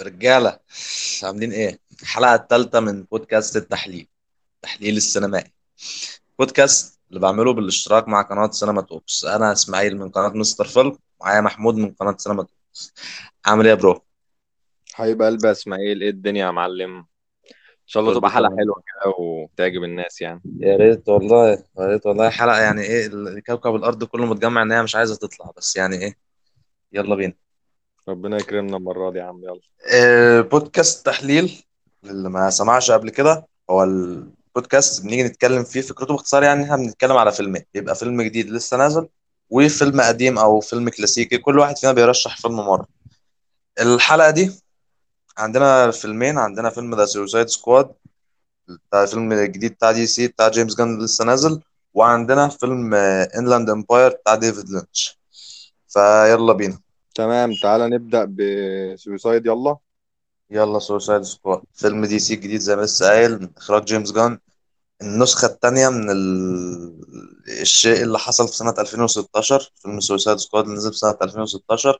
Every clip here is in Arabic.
رجالة عاملين إيه؟ الحلقة الثالثة من بودكاست التحليل التحليل السينمائي. بودكاست اللي بعمله بالاشتراك مع قناة سينما توكس. أنا إسماعيل من قناة مستر فيلم معايا محمود من قناة سينما توكس. عامل إيه يا bro؟ حبيب قلبي يا إسماعيل إيه الدنيا يا معلم؟ إن شاء الله تبقى حلقة تمام. حلوة كده وتعجب الناس يعني. يا ريت والله يا ريت والله. حلقة يعني إيه كوكب الأرض كله متجمع إن هي مش عايزة تطلع بس يعني إيه يلا بينا. ربنا يكرمنا المرة دي يا عم يلا. آه، بودكاست تحليل اللي ما سمعش قبل كده هو البودكاست بنيجي نتكلم فيه فكرته باختصار يعني إحنا بنتكلم على فيلمين. بيبقى فيلم جديد لسه نازل وفيلم قديم أو فيلم كلاسيكي كل واحد فينا بيرشح فيلم مرة. الحلقة دي عندنا فيلمين عندنا فيلم The Suicide Squad بتاع فيلم جديد بتاع DC بتاع جيمس جن لسه نازل وعندنا فيلم Inland Empire بتاع ديفيد لينش فيلا بينا. تمام تعالى نبدأ ب Suicide يلا. يلا Suicide Squad فيلم DC جديد زي ما لسه قايل من إخراج جيمس جان. النسخة التانية من ال... الشيء اللي حصل في سنة 2016 فيلم Suicide Squad اللي نزل في سنة 2016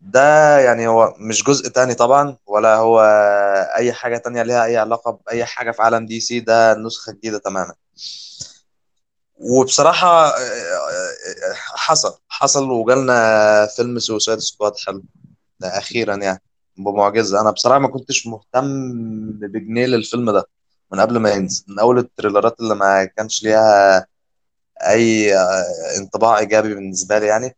ده يعني هو مش جزء تاني طبعا ولا هو أي حاجة تانية ليها أي علاقة بأي حاجة في عالم DC. ده نسخة جديدة تماما. وبصراحة آه، آه، حصل حصل وجالنا فيلم Suicide Squad حلو ده أخيرا يعني بمعجزة. أنا بصراحة ما كنتش مهتم بجنيه للفيلم ده من قبل ما ينزل من أول التريلرات اللي ما كانش ليها آه، انطباع إيجابي بالنسبة لي يعني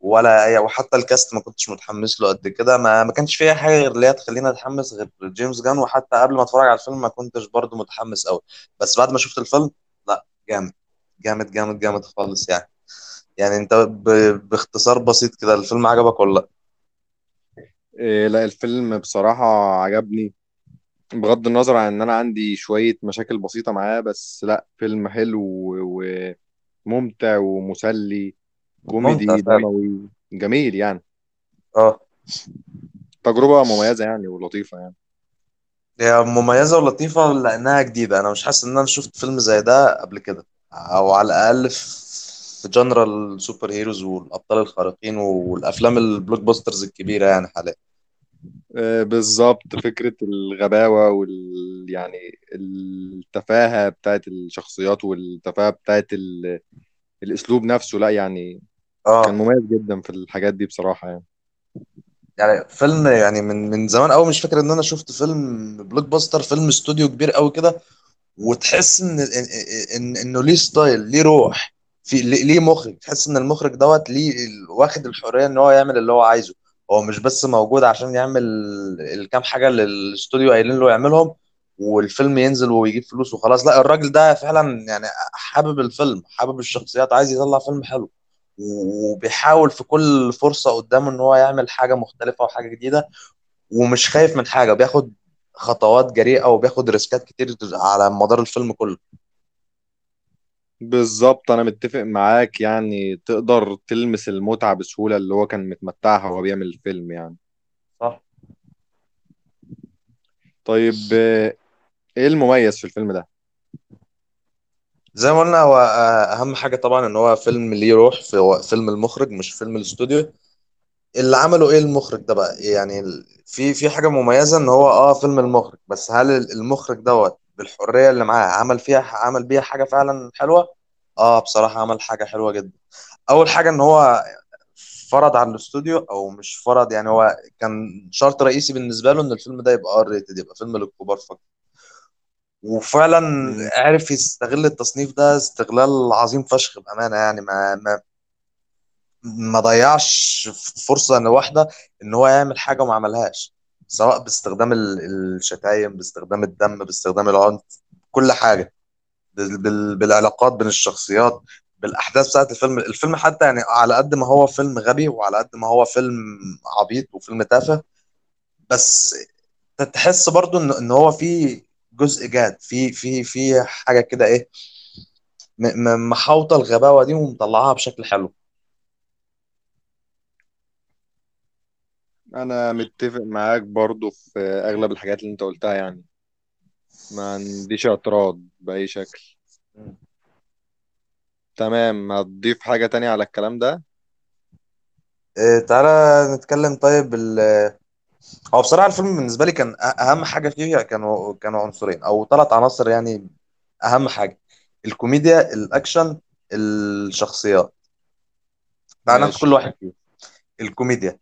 ولا أي وحتى ال cast ما كنتش متحمس له قد كده. ما ما كانش فيها حاجة غير اللي هي تخليني أتحمس غير جيمس جان وحتى قبل ما أتفرج على الفيلم ما كنتش برضه متحمس أوي. بس بعد ما شفت الفيلم لا جامد. جامد جامد جامد خالص يعني. يعني أنت ب... باختصار بسيط كده الفيلم عجبك ولا لأ؟ إيه لأ الفيلم بصراحة عجبني بغض النظر عن إن أنا عندي شوية مشاكل بسيطة معاه بس لأ فيلم حلو وممتع ومسلي ممتع كوميدي فعلا. دموي جميل يعني. آه. تجربة مميزة يعني ولطيفة يعني. هي مميزة ولطيفة لأنها جديدة. أنا مش حاسس إن أنا شفت فيلم زي ده قبل كده. أو على الأقل في genre ال superheroes والأبطال الخارقين والأفلام ال block busters الكبيرة يعني حاليا. آه، بالظبط. فكرة الغباوة وال يعني التفاهة بتاعت الشخصيات والتفاهة بتاعت ال... الأسلوب نفسه لا يعني كان آه مميز جدا في الحاجات دي بصراحة يعني. يعني فيلم يعني من من زمان قوي مش فاكر إن أنا شفت فيلم blockbuster فيلم استوديو كبير قوي كده وتحس إن إن إن إنه ليه style ليه روح في ليه مخرج؟ تحس إن المخرج دوت ليه واخد الحرية إن هو يعمل اللي هو عايزه. هو مش بس موجود عشان يعمل الكام حاجة اللي الاستوديو قايلين له يعملهم والفيلم ينزل ويجيب فلوس وخلاص. لا الراجل ده فعلا يعني حابب الفيلم حابب الشخصيات عايز يطلع فيلم حلو. وبيحاول في كل فرصة قدامه إن هو يعمل حاجة مختلفة وحاجة جديدة ومش خايف من حاجة. بياخد خطوات جريئة وبياخد ريسكات كتير على مدار الفيلم كله. بالظبط أنا متفق معاك يعني تقدر تلمس المتعة بسهولة اللي هو كان متمتعها وهو بيعمل الفيلم يعني. صح. طيب آه، إيه المميز في الفيلم ده؟ زي ما قلنا هو آه، أهم حاجة طبعا إن هو فيلم ليه روح في هو فيلم المخرج مش فيلم الاستوديو. اللي عمله إيه المخرج ده بقى؟ يعني ال- في في حاجة مميزة إن هو آه فيلم المخرج بس هل المخرج دوت بالحرية اللي معاه عمل فيها عمل بيها حاجة فعلا حلوة؟ آه بصراحة عمل حاجة حلوة جدا. أول حاجة إن هو فرض على الاستوديو أو مش فرض يعني هو كان شرط رئيسي بالنسبة له إن الفيلم ده يبقى R rated يبقى فيلم للكبار فقط. وفعلا مم. عرف يستغل التصنيف ده استغلال عظيم فشخ بأمانة يعني ما ما ما ضيعش فرصة إن واحدة إن هو يعمل حاجة وما عملهاش سواء باستخدام ال- الشتايم باستخدام الدم باستخدام العنف كل حاجة. بال- بال- بالعلاقات بين الشخصيات بالأحداث بتاعت الفيلم. الفيلم حتى يعني على قد ما هو فيلم غبي وعلى قد ما هو فيلم عبيط وفيلم تافه بس تحس برضو ان إن هو في جزء جاد في في في حاجة كده إيه محاوطة الغباوة دي ومطلعاها بشكل حلو. أنا متفق معاك برضو في أغلب الحاجات اللي أنت قلتها يعني. ما عنديش اعتراض بأي شكل. تمام هتضيف حاجة تانية على الكلام ده؟ إيه تعالى نتكلم طيب ال- هو بصراحة الفيلم بالنسبة لي كان أ- أهم حاجة فيه كانوا كانوا عنصرين أو ثلاث عناصر يعني أهم حاجة. الكوميديا الأكشن الشخصيات. تعال ناخد ماشي. كل واحد فيهم. الكوميديا.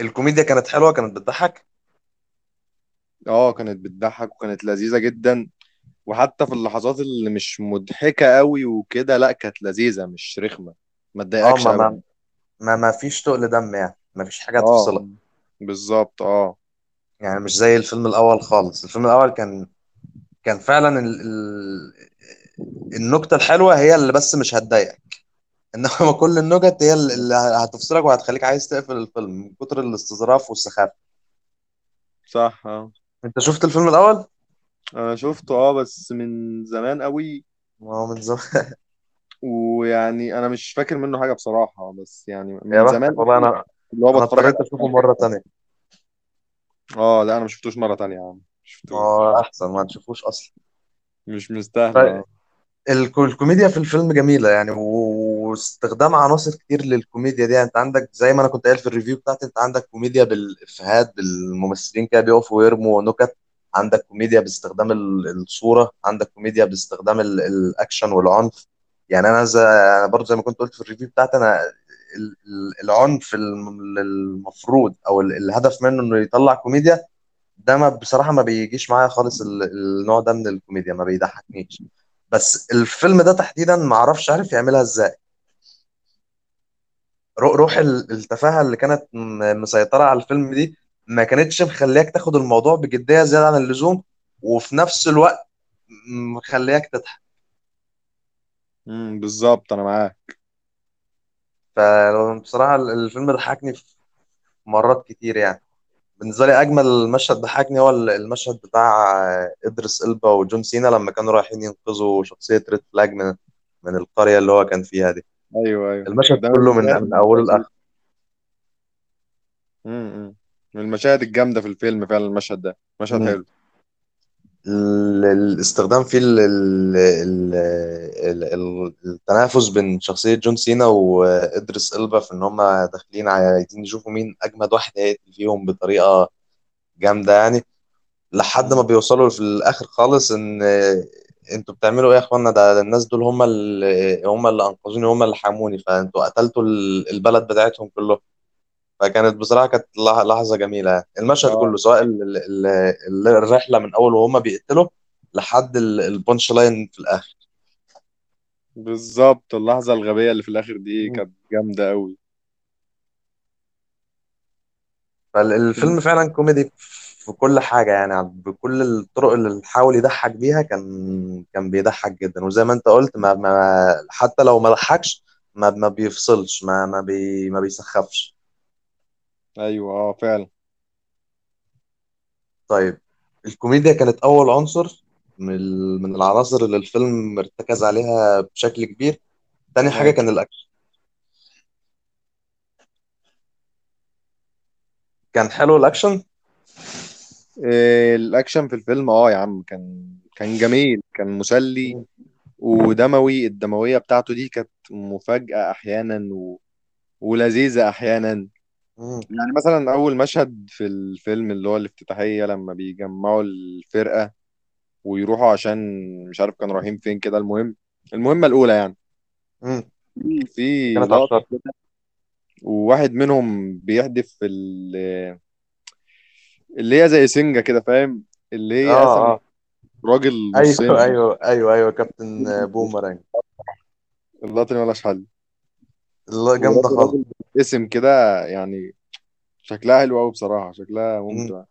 الكوميديا كانت حلوة كانت بتضحك؟ آه كانت بتضحك وكانت لذيذة جدا. وحتى في اللحظات اللي مش مضحكة قوي وكده لأ كانت لذيذة مش رخمة. ما آه تضايقكش ما ابدا ما ما, ما فيش تقل دم يعني ما فيش حاجة آه تفصلك. بالظبط آه. يعني مش زي الفيلم الأول خالص. الفيلم الأول كان كان فعلا ال... ال... النكتة الحلوة هي اللي بس مش هتضايقك. إنما كل النكت هي اللي هتفصلك وهتخليك عايز تقفل الفيلم من كتر الاستظراف والسخافة. صح آه. أنت شفت الفيلم الأول؟ أنا شفته آه بس من زمان قوي ما هو من زمان. ويعني أنا مش فاكر منه حاجة بصراحة بس يعني يا من زمان بختك والله قوي أنا اللي هو أنا بتفرج اضطريت عليه. اشوفه مرة تانية. آه لا أنا ما شفتوش مرة تانية يا عم ما ما شفتوش هو أحسن ما تشوفوش أصلا. مش مستاهلة الك- الكوميديا في الفيلم جميلة يعني واستخدام عناصر كتير للكوميديا دي. يعني انت عندك زي ما أنا كنت قايل في ال review بتاعتي انت عندك كوميديا بالإفيهات بالممثلين كده بيقفوا ويرموا نكت. عندك كوميديا باستخدام ال- الصورة عندك كوميديا باستخدام ال- الأكشن والعنف. يعني أنا زي أنا برضه زي ما كنت قلت في ال review بتاعتي أنا ال- ال- العنف الم- المفروض أو ال- الهدف منه إنه يطلع كوميديا ده ما بصراحة ما بيجيش معايا خالص ال- النوع ده من الكوميديا ما بيضحكنيش. بس الفيلم ده تحديدا ما أعرفش عارف يعملها إزاي. رو- روح ال- التفاهة اللي كانت م- مسيطرة على الفيلم دي ما كانتش مخلياك تاخد الموضوع بجدية زيادة عن اللزوم وفي نفس الوقت مخلياك تضحك. امم بالظبط أنا معاك. فبصراحة ال- الفيلم ضحكني في مرات كتير يعني. بالنسبة لي أجمل مشهد ضحكني هو ال- المشهد بتاع إدريس إلبا وجون سينا لما كانوا رايحين ينقذوا شخصية ريد فلاج من من القرية اللي هو كان فيها دي. أيوه أيوه. المشهد كله من من. لآخره امم من المشاهد الجامدة في الفيلم فعلا المشهد ده. مشهد مم. حلو. الاستخدام فيه ال- ال- ال- ال- ال- التنافس بين شخصية جون سينا وإدريس إلبا في إن هما داخلين عايزين يشوفوا مين أجمد واحد هيقتل فيهم بطريقة جامدة يعني لحد ما. بيوصلوا في الآخر خالص إن أنتوا بتعملوا إيه يا إخوانا ده الناس دول هم اللي هم اللي أنقذوني هم اللي حموني فأنتوا قتلتوا ال- البلد بتاعتهم كلهم فكانت بصراحة كانت لح- لحظة جميلة يعني. المشهد آه. كله سواء ال- ال- ال- الرحلة من أول وهما بيقتلوا لحد ال- ال punchline في الآخر. بالظبط. اللحظة الغبية اللي في الآخر دي. كانت جامدة قوي فالفيلم فعلا كوميدي في كل حاجة يعني. بكل الطرق اللي حاول يضحك بيها كان كان بيضحك جدا. وزي ما أنت قلت ما ما حتى لو ما ضحكش ما ما بيفصلش ما ما بي ما بيسخفش. أيوه آه فعلا. طيب الكوميديا كانت أول عنصر من ال- من العناصر اللي الفيلم ارتكز عليها بشكل كبير. تاني حاجة كان الأكشن. كان حلو الأكشن؟ إيه الأكشن في الفيلم آه يا عم كان كان جميل كان مسلي. ودموي. الدموية بتاعته دي كانت مفاجأة أحيانا و... ولذيذة أحيانا. مم. يعني مثلا أول مشهد في الفيلم اللي هو الافتتاحية لما بيجمعوا الفرقة ويروحوا عشان مش عارف كانوا رايحين فين كده المهم المهمة الأولى يعني. مم. في كانت على الشط كده وواحد منهم بيحدف ال- اللي هي زي سنجة كده فاهم؟ اللي هي آه آه. راجل أيوه نصين دي أيوه أيوه أيوه كابتن بومرانج. اللقطة دي ملهاش حل. الله جامدة وراجل خالص. اسم كده يعني شكلها حلو قوي بصراحة شكلها مم. ممتع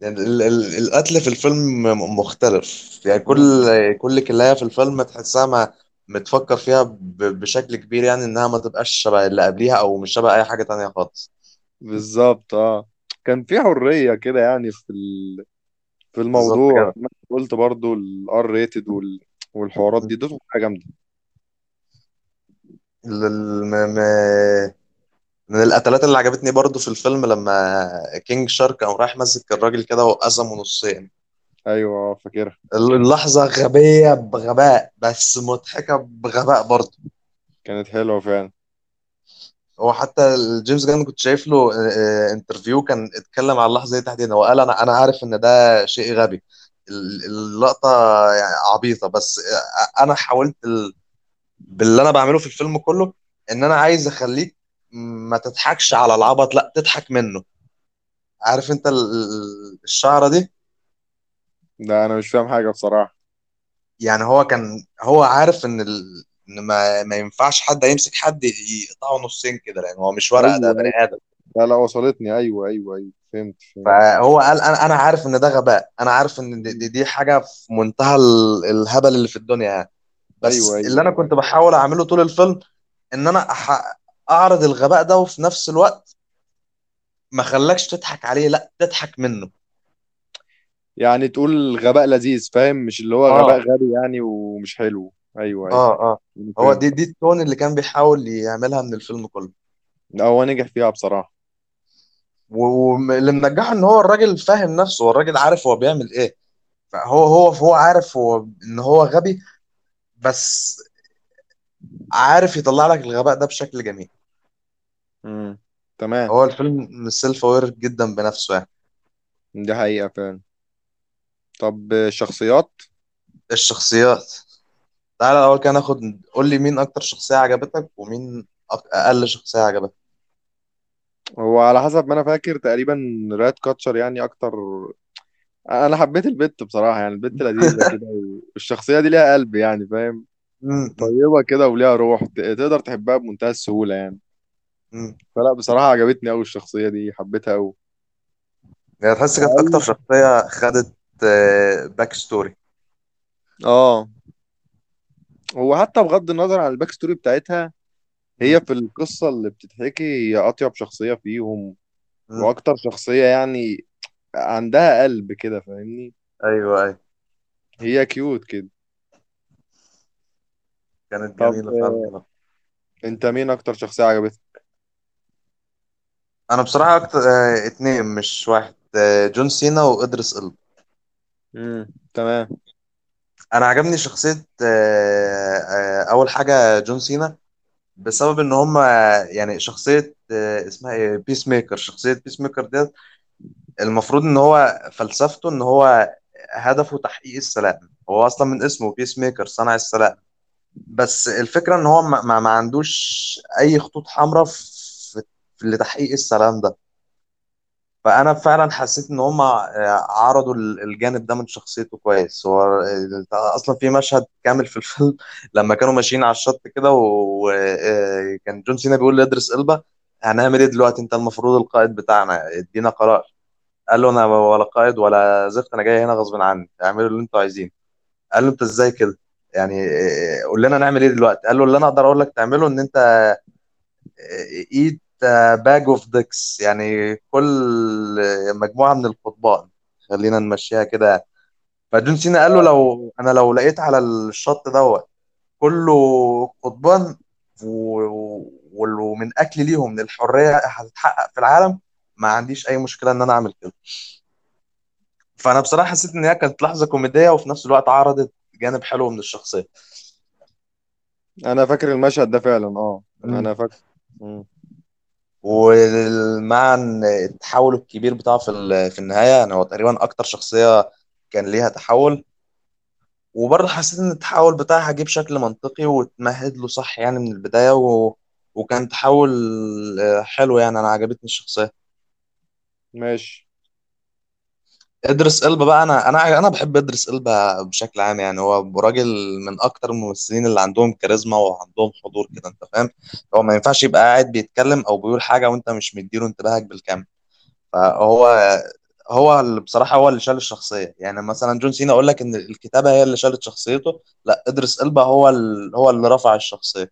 يعني ال ال القتل في الفيلم م- مختلف يعني كل. كل كلاية في الفيلم تحسها ما متفكر فيها ب- بشكل كبير يعني إنها ما تبقاش شبه اللي قبليها أو مش شبه أي حاجة تانية خالص بالظبط آه كان في حرية كده يعني في ال... في بالظبط الموضوع كده ما قلت برضو ال R rated وال... والحوارات. دي دول حاجة جامدة ال- ال- م- م- من القتلات اللي عجبتني برضو في الفيلم لما King Shark قام رايح مسك الراجل كده وقسمه نصين. أيوه آه، فاكرها. اللحظة غبية بغباء بس مضحكة بغباء برضو كانت حلوة فعلا. هو حتى جيمس جان كنت شايف له آه، آه، interview كان اتكلم على اللحظة دي تحديدا هو قال أنا أنا عارف إن ده شيء غبي. ال- اللقطة يعني عبيطة بس آه، أنا حاولت ال- باللي أنا بعمله في الفيلم كله إن أنا عايز أخليك ما تضحكش على العبط لا تضحك منه. عارف انت ال- ال- الشعرة دي؟ ده أنا مش فاهم حاجة بصراحة. يعني هو كان هو عارف إن ال... إن ما ما ينفعش حد يمسك حد يقطعه نصين كده لأن هو مش ورقة ده أيوه بني أيوه. آدم. لا لا وصلتني. أيوه أيوه أيوه. فهمت فهمت. فهو قال أنا أنا عارف إن ده غباء. أنا عارف إن دي, دي دي حاجة في منتهى ال- الهبل اللي في الدنيا يعني. أيوه بس اللي أيوه أنا كنت بحاول أعمله طول الفيلم إن أنا أح... أعرض الغباء ده وفي نفس الوقت ما خلاكش تضحك عليه لا تضحك منه. يعني تقول غباء لذيذ فاهم؟ مش اللي هو غباء آه. غبي يعني ومش حلو. أيوه أيوه. آه آه. هو دي دي التون اللي كان بيحاول يعملها من الفيلم كله. لا، هو نجح فيها بصراحة. واللي منجحه إن هو الراجل فاهم نفسه هو الراجل عارف هو بيعمل إيه. فهو هو هو عارف هو إن هو غبي بس عارف يطلع لك الغباء ده بشكل جميل. امم تمام. هو الفيلم self aware جدا بنفسه يعني. دي حقيقة فعلا. طب الشخصيات؟ الشخصيات. تعالى الأول كده ناخد قول لي مين أكتر شخصية عجبتك ومين أك- أقل شخصية عجبتك. هو على حسب ما أنا فاكر تقريبا Ratcatcher يعني أكتر أنا حبيت البت بصراحة يعني البت لذيذة كده والشخصية دي ليها قلب يعني فاهم؟ طيبة كده وليها روح ت- تقدر تحبها بمنتهى السهولة يعني. فلا بصراحة عجبتني أوي الشخصية دي حبيتها أوي. يعني تحس كانت أكتر شخصية خدت backstory آه. هو حتى بغض النظر عن ال backstory بتاعتها هي في القصة اللي بتتحكي هي أطيب شخصية فيهم. وأكتر شخصية يعني عندها قلب كده فاهمني؟ أيوه أيوه. هي cute كده. كانت طب جميلة آه، فعلا أنت مين أكتر شخصية عجبتك؟ أنا بصراحة أكتر آه، اتنين مش واحد. آه، جون سينا وإدريس إلبا. امم تمام. أنا عجبني شخصية آه، آه، أول حاجة جون سينا بسبب إن هم يعني شخصية آه، اسمها إيه Peacemaker شخصية Peacemaker ديت المفروض إن هو فلسفته إن هو هدفه تحقيق السلام. هو أصلا من اسمه Peacemaker صنع السلام. بس الفكرة إن هو ما, ما ما عندوش أي خطوط حمراء في لتحقيق السلام ده. فأنا فعلا حسيت إن هم عرضوا الجانب ده من شخصيته كويس. هو أصلا في مشهد كامل في الفيلم لما كانوا ماشيين على الشط كده وكان جون سينا بيقول لإدريس إلبا هنعمل إيه دلوقتي؟ أنت المفروض القائد بتاعنا ادينا قرار. قال له أنا ولا قائد ولا زفت أنا جاي هنا غصب عني اعملوا اللي أنتوا عايزينه. قال له أنت إزاي كده؟ يعني قول لنا نعمل إيه دلوقتي. قال له اللي أنا أقدر أقول لك تعمله إن أنت eat bag of dicks يعني كل مجموعة من القضبان. خلينا نمشيها كده. فجون سينا قال له لو أنا لو لقيت على الشط دوت كله قضبان ومن أكلي ليهم الحرية هتتحقق في العالم ما عنديش أي مشكلة إن أنا أعمل كده. فأنا بصراحة حسيت إن هي كانت لحظة كوميدية وفي نفس الوقت عرضت جانب حلو من الشخصية. أنا فاكر المشهد ده فعلا مم. أنا فاكر. مم. ومع التحول الكبير بتاعه في في النهاية يعني هو تقريبا أكتر شخصية كان ليها تحول. وبرضه حسيت إن التحول بتاعها جه بشكل منطقي واتمهد له صح يعني من البداية و... وكان تحول آه، حلو يعني أنا عجبتني الشخصية. ماشي. ادرس إلبا بقى أنا أنا أنا بحب ادرس إلبا بشكل عام يعني هو راجل من أكتر الممثلين اللي عندهم كاريزما وعندهم حضور كده أنت فاهم؟ هو ما ينفعش يبقى قاعد بيتكلم أو بيقول حاجة وأنت مش مديله انتباهك بالكامل. فهو هو اللي بصراحة هو اللي شال الشخصية. يعني مثلا جون سينا أقول لك إن الكتابة هي اللي شالت شخصيته لا ادرس إلبا هو ال... هو اللي رفع الشخصية.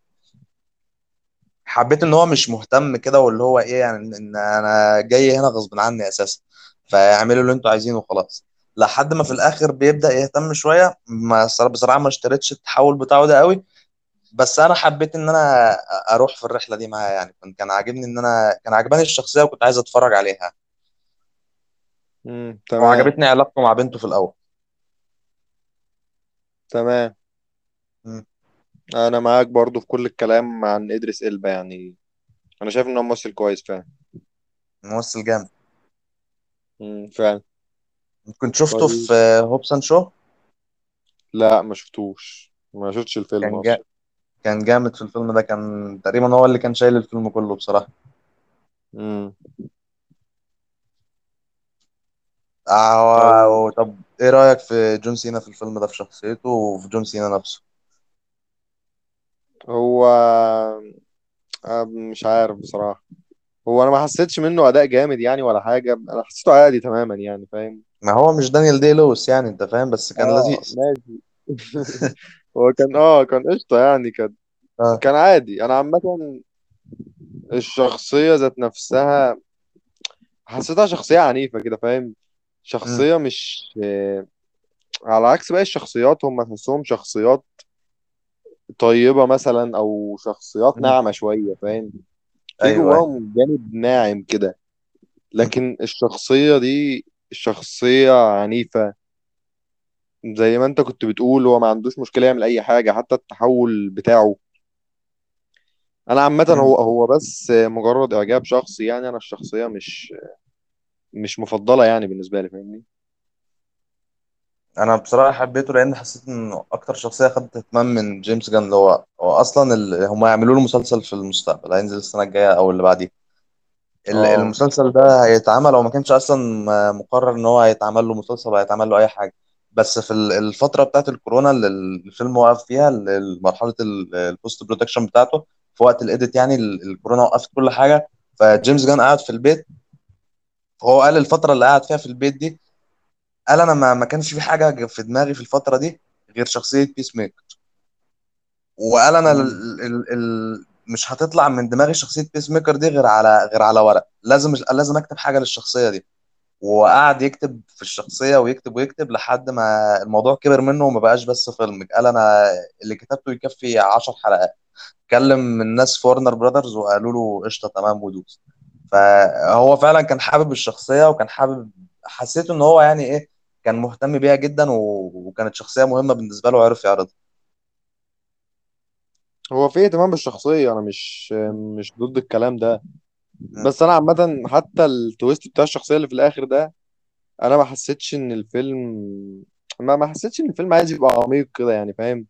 حبيت إن هو مش مهتم كده واللي هو إيه يعني إن أنا جاي هنا غصب عني أساسا. فاعملوا اللي أنتوا عايزينه وخلاص. لحد ما في الآخر بيبدأ يهتم شوية. ما بصراحة ما اشتريتش التحول بتاعه ده قوي. بس أنا حبيت إن أنا أروح في الرحلة دي معاه يعني. كان عاجبني إن أنا كان عجباني الشخصية وكنت عايز أتفرج عليها. مم. تمام. وعجبتني علاقته مع بنته في الأول. تمام. مم. أنا معاك برضو في كل الكلام عن إدريس إلبا يعني. أنا شايف إن هو ممثل كويس فعلا. ممثل جامد. مم، فعلا. كنت شفته طيب. في هوبسون شو لا ما شفتوش. ما شفتش الفيلم كان جا... أصلا. كان جامد في الفيلم ده. كان تقريبا هو اللي كان شايل الفيلم كله بصراحة. مم. طيب. آه... طب إيه رأيك في جون سينا في الفيلم ده في شخصيته وفي جون سينا نفسه؟ هو آه، مش عارف بصراحة. هو أنا ما حسيتش منه أداء جامد يعني ولا حاجة أنا حسيته عادي تماما يعني فاهم؟ ما هو مش دانيال دي لويس يعني أنت فاهم؟ بس كان آه لذيذ. ماشي. هو كان آه كان قشطة يعني كان آه. كان عادي. أنا عامة الشخصية ذات نفسها حسيتها شخصية عنيفة كده فاهم؟ مم. شخصية مش آه، على عكس باقي الشخصيات هم تحسهم شخصيات طيبة مثلا أو شخصيات مم. ناعمة شوية فاهم؟ في أيوه أيوه جواهم جانب ناعم كده. لكن الشخصية دي شخصية عنيفة زي ما أنت كنت بتقول هو ما عندوش مشكلة يعمل أي حاجة حتى التحول بتاعه أنا عامة مم. هو هو بس مجرد إعجاب شخصي يعني أنا الشخصية مش مش مفضلة يعني بالنسبة لي فاهمني أنا بصراحة حبيته لأن حسيت إنه أكتر شخصية خدت اهتمام من جيمس جان اللي هو هو أصلا ال... هم هيعملوا له مسلسل في المستقبل هينزل السنة الجاية أو اللي بعديها ال- آه. المسلسل ده هيتعمل أو ما كانش أصلا مقرر إن هو هيتعمل له مسلسل ولا هيتعمل له أي حاجة. بس في ال- الفترة بتاعت الكورونا اللي الفيلم وقف فيها ال- مرحلة ال- ال post production بتاعته في وقت ال edit يعني ال- الكورونا وقفت كل حاجة. فجيمس جن قاعد في البيت فهو قال الفترة اللي قاعد فيها في البيت دي قال أنا ما ما كانش في حاجة في دماغي في الفترة دي غير شخصية Peacemaker وقال أنا ال. ال ال مش هتطلع من دماغي شخصية Peacemaker دي غير على غير على ورق. لازم لازم أكتب حاجة للشخصية دي. وقعد يكتب في الشخصية ويكتب ويكتب لحد ما الموضوع كبر منه وما بقاش بس فيلم قال أنا اللي كتبته يكفي عشر حلقات. كلم الناس في ورنر براذرز وقالوا له قشطة تمام ودوس. فهو فعلا كان حابب الشخصية وكان حابب حسيت إن هو يعني إيه كان مهتم بيها جدا. وكانت شخصية مهمة بالنسبة له وعرف يعرضها هو في اهتمام بالشخصية أنا مش مش ضد الكلام ده بس أنا عامة حتى التويست بتاع الشخصية اللي في الآخر ده أنا ما حسيتش إن الفيلم ما ما حسيتش إن الفيلم عايز يبقى عميق كده يعني فاهم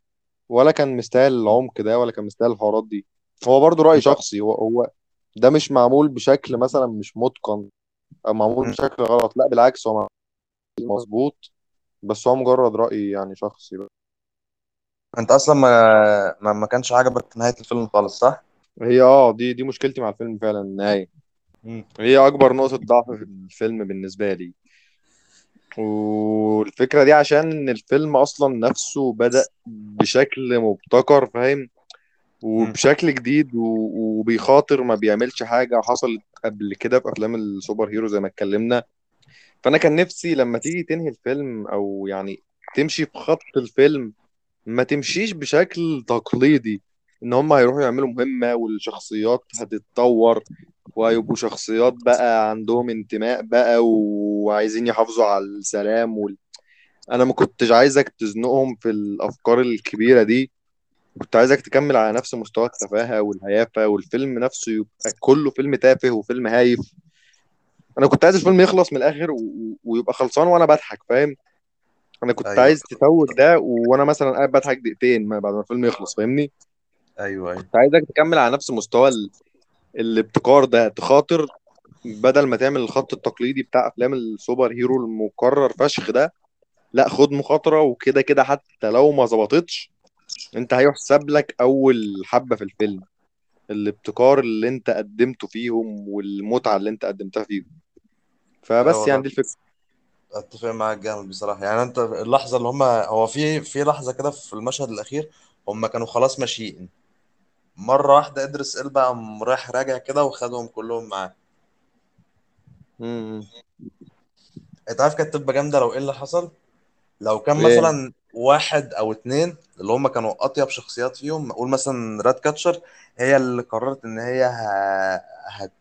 ولا كان مستاهل. العمق ده ولا كان مستاهل الحوارات دي هو برضو رأي شخصي هو هو ده مش معمول بشكل مثلا مش متقن أو معمول. بشكل غلط لا بالعكس هو معمول مظبوط بس هو مجرد رأي يعني شخصي بقى. أنت أصلا ما ما, ما كانش عجبك نهاية الفيلم خالص صح؟ هي آه دي دي مشكلتي مع الفيلم فعلا النهاية. هي أكبر نقطة ضعف في الفيلم بالنسبة لي والفكرة دي عشان الفيلم أصلا نفسه بدأ بشكل مبتكر فاهم. وبشكل جديد و- وبيخاطر ما بيعملش حاجة حصلت قبل كده في أفلام السوبر هيرو زي ما اتكلمنا فأنا كان نفسي لما تيجي تنهي الفيلم أو يعني تمشي في خط الفيلم ما تمشيش بشكل تقليدي إن هم هيروحوا يعملوا مهمة والشخصيات هتتطور وهيبقوا شخصيات بقى عندهم انتماء بقى وعايزين يحافظوا على السلام وال... أنا ما كنتش عايزك تزنقهم في الأفكار الكبيرة دي كنت عايزك تكمل على نفس مستوى التفاهة والهيافة والفيلم نفسه يبقى كله فيلم تافه وفيلم هايف. أنا كنت عايز الفيلم يخلص من الآخر و... ويبقى خلصان وأنا بضحك فاهم؟ أنا كنت أيوه. عايز تتوج ده وأنا مثلا قاعد بضحك دقيقتين بعد ما الفيلم يخلص فاهمني؟ أيوه أيوه. كنت عايزك تكمل على نفس مستوى ال... الابتكار ده تخاطر بدل ما تعمل الخط التقليدي بتاع أفلام السوبر هيرو المكرر فشخ ده لأ خد مخاطرة وكده كده حتى لو ما ظبطتش أنت هيحسب لك أول حبة في الفيلم الابتكار اللي أنت قدمته فيهم والمتعة اللي أنت قدمتها فيهم. فبس يعني دي الفكرة. أتفق معاك جامد بصراحة. يعني أنت اللحظة اللي هم هو في في لحظة كده في المشهد الأخير هم كانوا خلاص ماشيين. مرة واحدة ادرس إلبا قام رايح راجع كده وخدهم كلهم معاه. امم أنت عارف كانت تبقى جامدة لو إيه اللي حصل؟ لو كان إيه؟ مثلا واحد أو اتنين اللي هم كانوا أطيب شخصيات فيهم قول مثلا راد كاتشر هي اللي قررت إن هي ه... هت...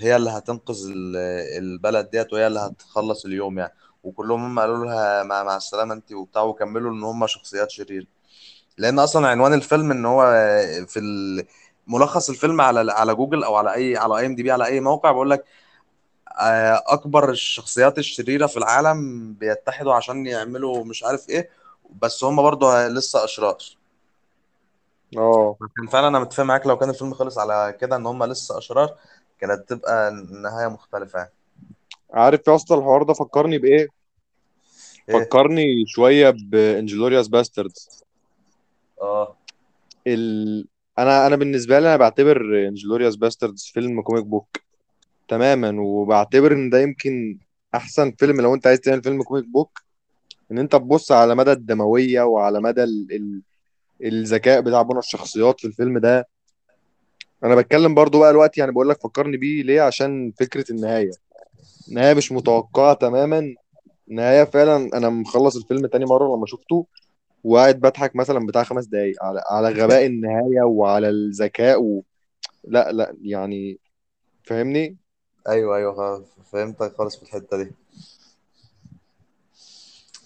هي اللي هتنقذ ال- البلد ديت وهي اللي هتخلص اليوم يعني. وكلهم هم قالوا لها مع, مع السلامة انت وبتاع وكملوا ان هم شخصيات شريره لأن أصلا عنوان الفيلم إن هو في. ملخص الفيلم على على جوجل أو على اي على أي إم دي بي على أي موقع بيقول لك آه، أكبر الشخصيات الشريرة في العالم بيتحدوا عشان يعملوا مش عارف إيه بس هم برضه لسه أشرار. آه. كان فعلا أنا متفق معاك لو كان الفيلم خلص على كده إن هم لسه أشرار. كانت تبقى النهايه مختلفة يعني. عارف يا اسطى الحوار ده فكرني بإيه؟ إيه؟ فكرني شوية ب Inglourious Basterds. آه. ال... أنا أنا بالنسبة لي أنا بعتبر Inglourious Basterds فيلم comic book تماما وبعتبر إن ده يمكن أحسن فيلم لو أنت عايز تعمل فيلم comic book إن أنت تبص على مدى الدموية وعلى مدى ال... ال... الذكاء بتاع بناء الشخصيات في الفيلم ده أنا بتكلم برضو بقى الوقت يعني بقول لك فكرني بيه ليه؟ عشان فكرة النهاية. نهايه مش متوقعة تماما. نهايه فعلا أنا مخلص الفيلم تاني مرة لما شفته وقاعد بضحك مثلا بتاع خمس دقايق على على غباء النهاية وعلى الذكاء و... لا لا يعني فاهمني؟ أيوه أيوه فهمتك خالص في الحتة دي.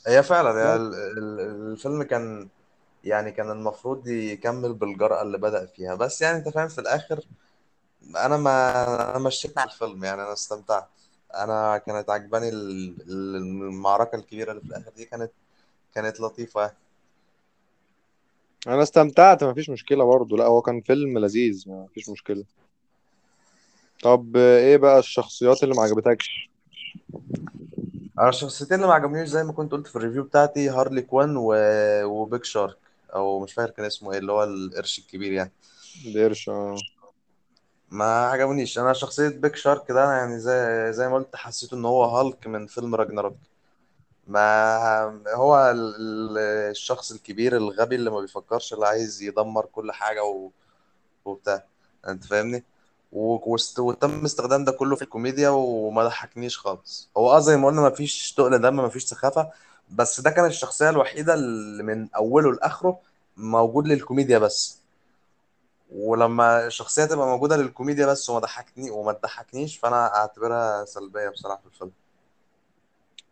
هي فعلا ال- الفيلم كان يعني كان المفروض يكمل بالجرأة اللي بدأ فيها. بس يعني أنت فاهم في الآخر أنا ما أنا مشيت مع الفيلم يعني أنا استمتعت. أنا كانت عجباني ال- ال- المعركة الكبيرة اللي في الآخر دي كانت كانت لطيفة. أنا استمتعت مفيش مشكلة برضه. لا هو كان فيلم لذيذ مفيش مشكلة. طب إيه بقى الشخصيات اللي ما عجبتكش؟ أنا الشخصيتين اللي ما عجبنيش زي ما كنت قلت في ال review بتاعتي هارلي كوين و... و big shark. أو مش فاكر كان اسمه إيه اللي هو القرش الكبير يعني. القرش آه. ما عجبنيش. أنا شخصية بيج شارك ده يعني زي زي ما قلت حسيت إن هو هالك من فيلم راجناروك. ما هو ال- ال- الشخص الكبير الغبي اللي ما بيفكرش اللي عايز يدمر كل حاجة و... وبتاع. أنت فاهمني؟ و- وست- وتم استخدام ده كله في الكوميديا وما ضحكنيش خالص. هو أه زي ما قلنا ما فيش تقل دم ما فيش سخافة. بس ده كان الشخصية الوحيدة اللي من أوله لآخره موجود للكوميديا بس. ولما الشخصية تبقى موجودة للكوميديا بس وما ضحكني وما تضحكنيش فأنا أعتبرها سلبية بصراحة في الفيلم.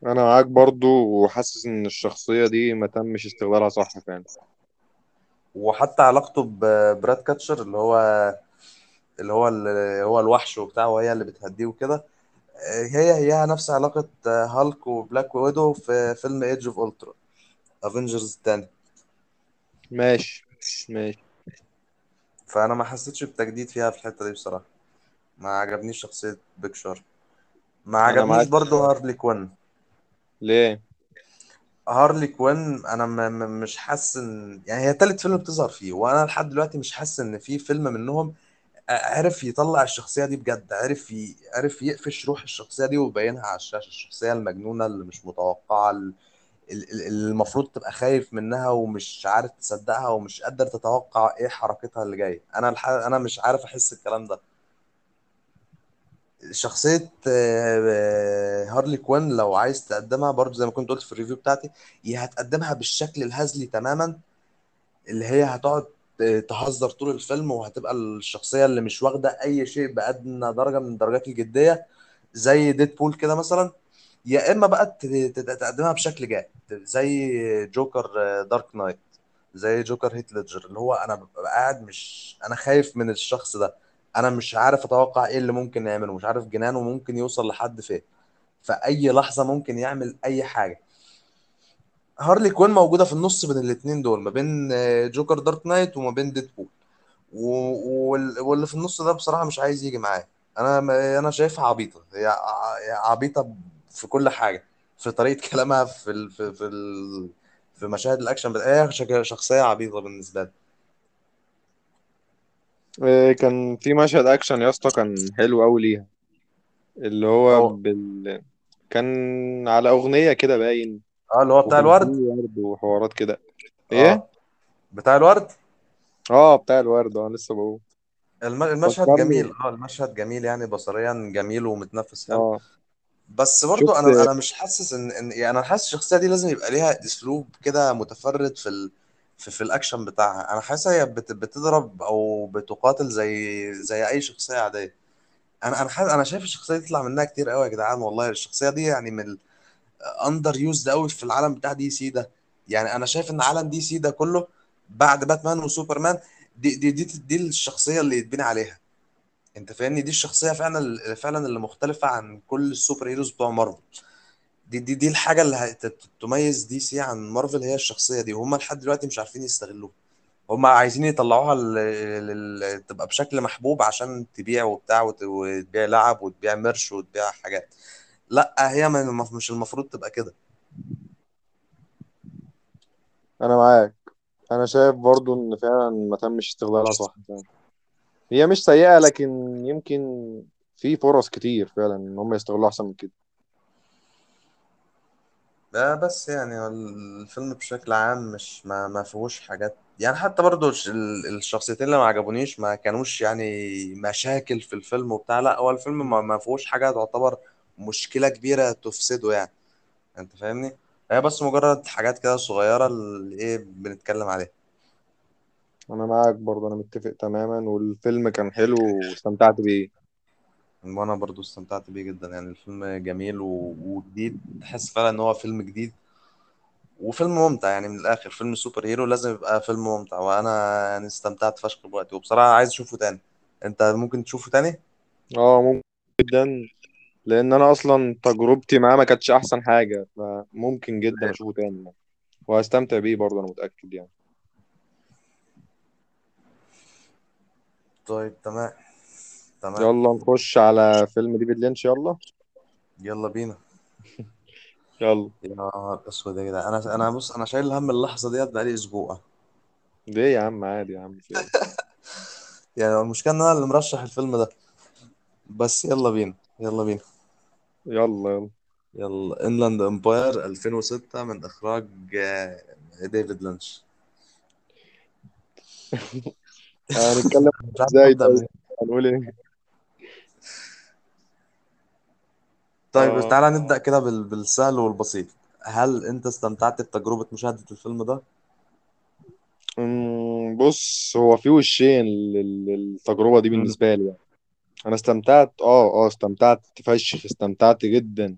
أنا معاك برضه وحاسس إن الشخصية دي ما تمش استغلالها صح فعلا. وحتى علاقته ب Ratcatcher اللي هو اللي هو اللي هو الوحش وبتاع وهي اللي بتهديه وكده هي هي نفس علاقة هالك و Black Widow في فيلم Age of Ultron Avengers التاني. ماشي ماشي فأنا ما حسيتش بتجديد فيها في الحتة دي بصراحة. ما عجبنيش شخصية big shark ما أنا عجبنيش معاك. برضو هارلي كوين ليه؟ هارلي كوين أنا م م مش حاسس إن يعني هي تالت فيلم بتظهر فيه وأنا لحد دلوقتي مش حاسس إن في فيلم منهم عرف يطلع الشخصية دي بجد عرف ي... عرف يقفش روح الشخصية دي ويبينها على الشاشة الشخصية المجنونة اللي مش ال- اللي المفروض تبقى خايف منها ومش عارف تصدقها ومش قادر تتوقع إيه حركتها اللي جاية. أنا الح... أنا مش عارف أحس الكلام ده. شخصية آه، هارلي كوين لو عايز تقدمها برضو زي ما كنت قلت في ال review بتاعتي هي هتقدمها بالشكل الهزلي تماما اللي هي هتقعد تهزر طول الفيلم وهتبقى الشخصية اللي مش واخدة أي شيء بأدنى درجة من درجات الجدية زي Deadpool كده مثلا. يا إما بقى تقدمها بشكل جاد زي جوكر Dark Knight زي جوكر هيت ليدجر اللي هو أنا ببقى قاعد مش أنا خايف من الشخص ده. أنا مش عارف أتوقع إيه اللي ممكن يعمله مش عارف جنانه ممكن يوصل لحد فين. في أي لحظة ممكن يعمل أي حاجة. هارلي كوين موجودة في النص بين الاتنين دول ما بين آه، جوكر Dark Knight وما بين Deadpool. و- وال- واللي في النص ده بصراحة مش عايز يجي معايا. أنا أنا شايفها عبيطة. هي ع- هي عبيطة في كل حاجة. في طريقة كلامها في ال... في في, ال... في مشاهد الأكشن بت- هي شك- شخصية عبيطة بالنسبة لي. إيه كان في مشهد أكشن يا اسطى كان حلو قوي ليها. اللي هو هو بال... كان على أغنية كده باين. آه اللي هو بتاع وكان في الورد؟ ورد وحوارات كده. إيه؟ آه بتاع الورد؟ آه بتاع الورد. آه لسه بقول. الم... المشهد جميل. فكرني آه المشهد جميل يعني بصريا جميل ومتنفس حلو. آه. بس برضو شفت أنا أنا مش حاسس إن إن يعني أنا حاسس الشخصية دي لازم يبقى ليها اسلوب كده متفرد في ال... في, في الأكشن بتاعها. أنا حاسس هي بت... بتضرب أو بتقاتل زي زي أي شخصية عادية. أنا أنا حاسس أنا شايف الشخصية دي تطلع منها كتير قوي يا جدعان. والله الشخصية دي يعني من ال underused قوي في العالم بتاع DC ده. يعني أنا شايف إن عالم DC ده كله بعد باتمان وسوبرمان دي دي دي, دي الشخصية اللي يتبني عليها. أنت فاهمني؟ دي الشخصية فعلا فعلا اللي مختلفة عن كل ال superheroes بتوع مارفل. دي دي دي الحاجة اللي هتميز DC عن مارفل هي الشخصية دي. وهم لحد دلوقتي مش عارفين يستغلوها. هم عايزين يطلعوها. تبقى بشكل محبوب عشان تبيع وبتاع وت... وتبيع لعب وتبيع merch وتبيع حاجات. لا هي مش المفروض تبقى كده. أنا معاك. أنا شايف برضو إن فعلا ما تمش استغلالها صح. فعلا. هي مش سيئة لكن يمكن في فرص كتير فعلا إن هم يستغلوها أحسن من كده. ده بس يعني الفيلم بشكل عام مش ما, ما فيهوش حاجات. يعني حتى برضو الش- ال- الشخصيتين اللي ما عجبونيش ما كانوش يعني مشاكل في الفيلم وبتاع. لا هو الفيلم ما, ما فيهوش حاجة تعتبر مشكلة كبيرة تفسده يعني. أنت فاهمني؟ هي بس مجرد حاجات كده صغيرة اللي إيه بنتكلم عليها. أنا معاك برضو أنا متفق تماما والفيلم كان حلو واستمتعت بيه. وأنا برضو استمتعت بيه جدا يعني. الفيلم جميل و... وجديد تحس فعلا إن هو فيلم جديد. وفيلم ممتع يعني من الآخر. فيلم سوبر هيرو لازم يبقى فيلم ممتع. وأنا يعني استمتعت فشخ بوقتي. وبصراحة عايز أشوفه تاني. أنت ممكن تشوفه تاني؟ آه ممكن جدا. لأن أنا أصلا تجربتي معاه ما كانتش أحسن حاجة فممكن جدا أشوفه تاني يعني. وهستمتع بيه برضو أنا متأكد يعني. طيب تمام. تمام. يلا نخش على فيلم ديفيد لينش يلا. يلا بينا. يلا. يا نهار أسود يا جدع أنا أنا بص أنا شايل هم اللحظة ديت بقالي أسبوع. ليه يا عم؟ عادي يا عم في يعني المشكلة إن أنا اللي مرشح الفيلم ده. بس يلا بينا يلا بينا. يلا يلا. يلا Inland Empire 2006 من إخراج آه، ديفيد لينش هنتكلم مش عارف إزاي طيب؟ منين هنقول إيه؟ طيب آه. تعالى نبدأ كده بال- بالسهل والبسيط. هل أنت استمتعت بتجربة مشاهدة الفيلم ده؟ أمم، بص هو في وشين لل- للتجربة دي مم. بالنسبة لي يعني. أنا استمتعت آه آه استمتعت فشخ استمتعت جدا.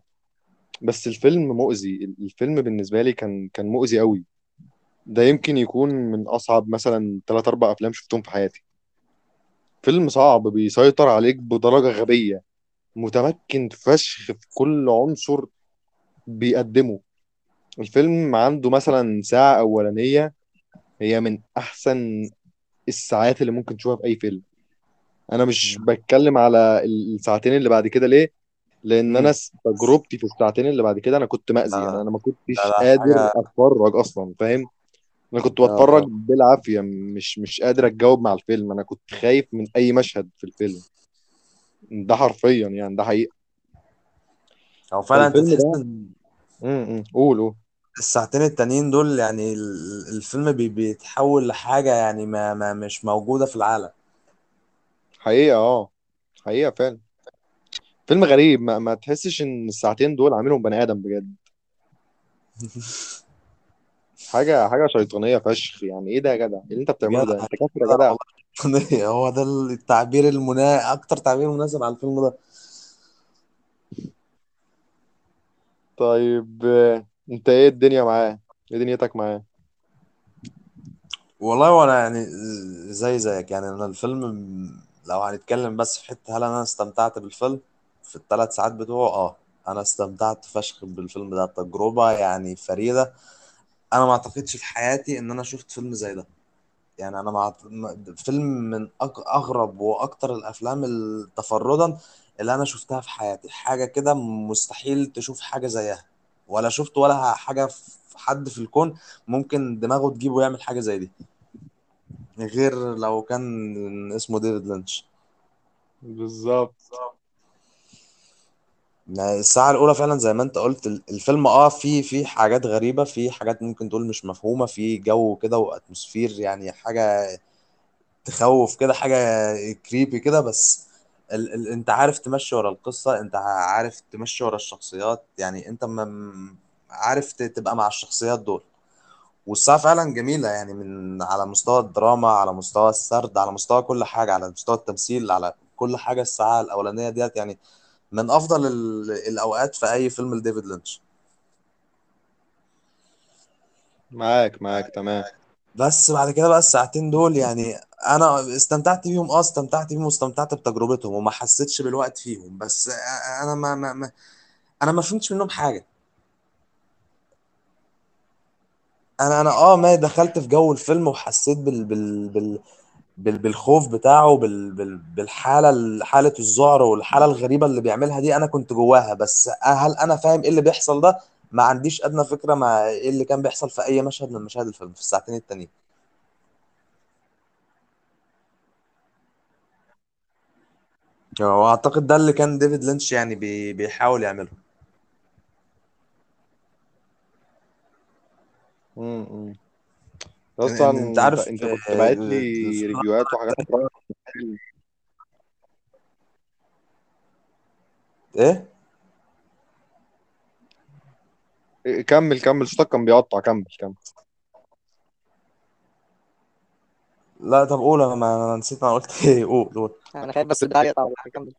بس الفيلم مؤذي الفيلم بالنسبة لي كان كان مؤذي قوي ده يمكن يكون من أصعب مثلا ثلاث أربع أفلام شفتهم في حياتي. فيلم صعب بيسيطر عليك بدرجة غبية. متمكن فشخ في كل عنصر بيقدمه. الفيلم عنده مثلا ساعة أولانية هي من أحسن الساعات اللي ممكن تشوفها في أي فيلم. أنا مش بتكلم على الساعتين اللي بعد كده ليه؟ مم. س- تجربتي في الساعتين اللي بعد كده أنا كنت مأذي. يعني لا أنا ما لا كنتش لا قادر حاجة أتفرج أصلا فاهم؟ أنا كنت لا بتفرج لا. بالعافية مش مش قادر أتجاوب مع الفيلم. أنا كنت خايف من أي مشهد في الفيلم. ده حرفيا يعني ده حقيقي. هو فعلا انت فالفيلم تحس ده ان امم قول قول. الساعتين التانيين دول يعني ال- الفيلم بي- بيتحول لحاجة يعني ما, ما مش موجودة في العالم. حقيقة آه. حقيقة فعلا. فيلم غريب ما, ما تحسش إن الساعتين دول عاملهم بني آدم بجد. حاجة حاجة شيطانية فشخ يعني إيه ده يا جدع؟ إيه اللي أنت جدع بتعمله ده؟ أنت كافر يا جدع هو ده التعبير المنا أكتر تعبير مناسب على الفيلم ده. طيب آه، أنت إيه الدنيا معاه؟ إيه دنيتك معاه؟ والله وأنا يعني زي زيك يعني أنا الفيلم لو هنتكلم بس في حتة هل أنا استمتعت بالفيلم؟ في الثلاث ساعات بتوعه آه. أنا استمتعت فشخ بالفيلم ده تجربة يعني فريدة. أنا ما أعتقدش في حياتي إن أنا شفت فيلم زي ده. يعني أنا مع فيلم من أغرب وأكتر الأفلام ال- تفردا اللي أنا شفتها في حياتي. حاجة كده مستحيل تشوف حاجة زيها. ولا شفت ولا حاجة في حد في الكون ممكن دماغه تجيبه يعمل حاجة زي دي. غير لو كان اسمه ديفيد لينش. بالظبط. يعني الساعة الأولى فعلا زي ما أنت قلت ال- الفيلم أه فيه فيه حاجات غريبة فيه حاجات ممكن تقول مش مفهومة فيه جو كده و atmosphere يعني حاجة تخوف كده حاجة كريبي كده بس ال ال أنت عارف تمشي ورا القصة أنت عارف تمشي ورا الشخصيات يعني أنت م عارف ت- تبقى مع الشخصيات دول. والساعة فعلا جميلة يعني من على مستوى الدراما على مستوى السرد على مستوى كل حاجة على مستوى التمثيل على كل حاجة الساعة الأولانية ديت يعني من أفضل ال الأوقات في أي فيلم لديفيد لينش. معاك معاك تمام. بس بعد كده بقى الساعتين دول يعني أنا استمتعت بيهم آه استمتعت بيهم واستمتعت بتجربتهم وما حسيتش بالوقت فيهم بس أنا ما, ما, ما أنا ما فهمتش منهم حاجة. أنا أنا آه ما دخلت في جو الفيلم وحسيت بال بال بال بال بالخوف بتاعه بال بال بالحالة حالة الذعر والحالة الغريبة اللي بيعملها دي أنا كنت جواها. بس هل أنا فاهم إيه اللي بيحصل ده؟ ما عنديش ادنى فكرة ما إيه اللي كان بيحصل في اي مشهد من مشاهد الفيلم في الساعتين التانيين. واعتقد ده اللي كان ديفيد لينش يعني بي بيحاول يعمله. امم أصلا أنت عارف إنت كنت باعت لي آه، review هات وحاجات عليها. إيه؟ إيه، كمل كمل. صوتك كان بيقطع. كمل كمل. لا طب قول. أنا ما أنا نسيت أنا قلت إيه. قول قول. أنا خايف بس الدعاء يقطع. كمل.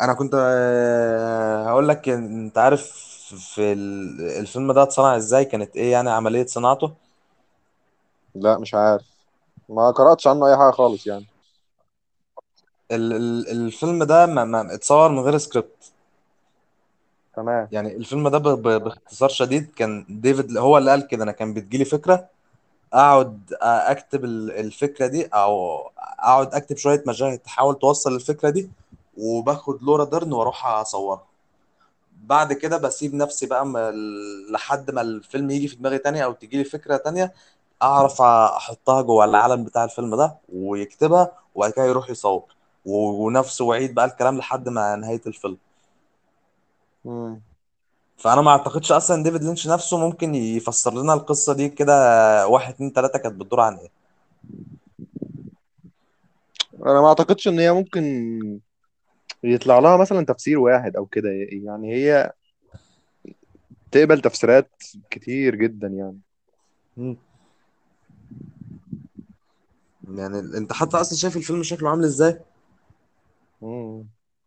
أنا كنت آه، هقول لك إن- أنت عارف في ال- الفيلم ده اتصنع إزاي؟ كانت إيه يعني عملية صناعته؟ لا مش عارف. ما قرأتش عنه أي حاجة خالص يعني. ال ال الفيلم ده ما ما اتصور من غير سكريبت. تمام. يعني الفيلم ده ب ب باختصار شديد كان ديفيد هو اللي قال كده أنا كان بتجيلي فكرة أقعد أكتب ال- الفكرة دي أو أقعد أكتب شوية مشاهد تحاول توصل الفكرة دي وباخد لورا ديرن وأروح أصورها. بعد كده بسيب نفسي بقى م- لحد ما الفيلم يجي في دماغي تانية أو تجي لي فكرة تانية أعرف أحطها جوه العالم بتاع الفيلم ده ويكتبها وبعد كده يروح يصور. ونفسه وعيد بقى الكلام لحد ما نهاية الفيلم. مم. فأنا ما أعتقدش أصلا ديفيد لينش نفسه ممكن يفسر لنا القصة دي كده واحد اتنين تلاتة كانت بتدور عن إيه. أنا ما أعتقدش إن هي ممكن يطلع لها مثلا تفسير واحد أو كده يعني هي تقبل تفسيرات كتير جدا يعني مم. يعني أنت حتى أصلا شايف الفيلم شكله عامل إزاي مم.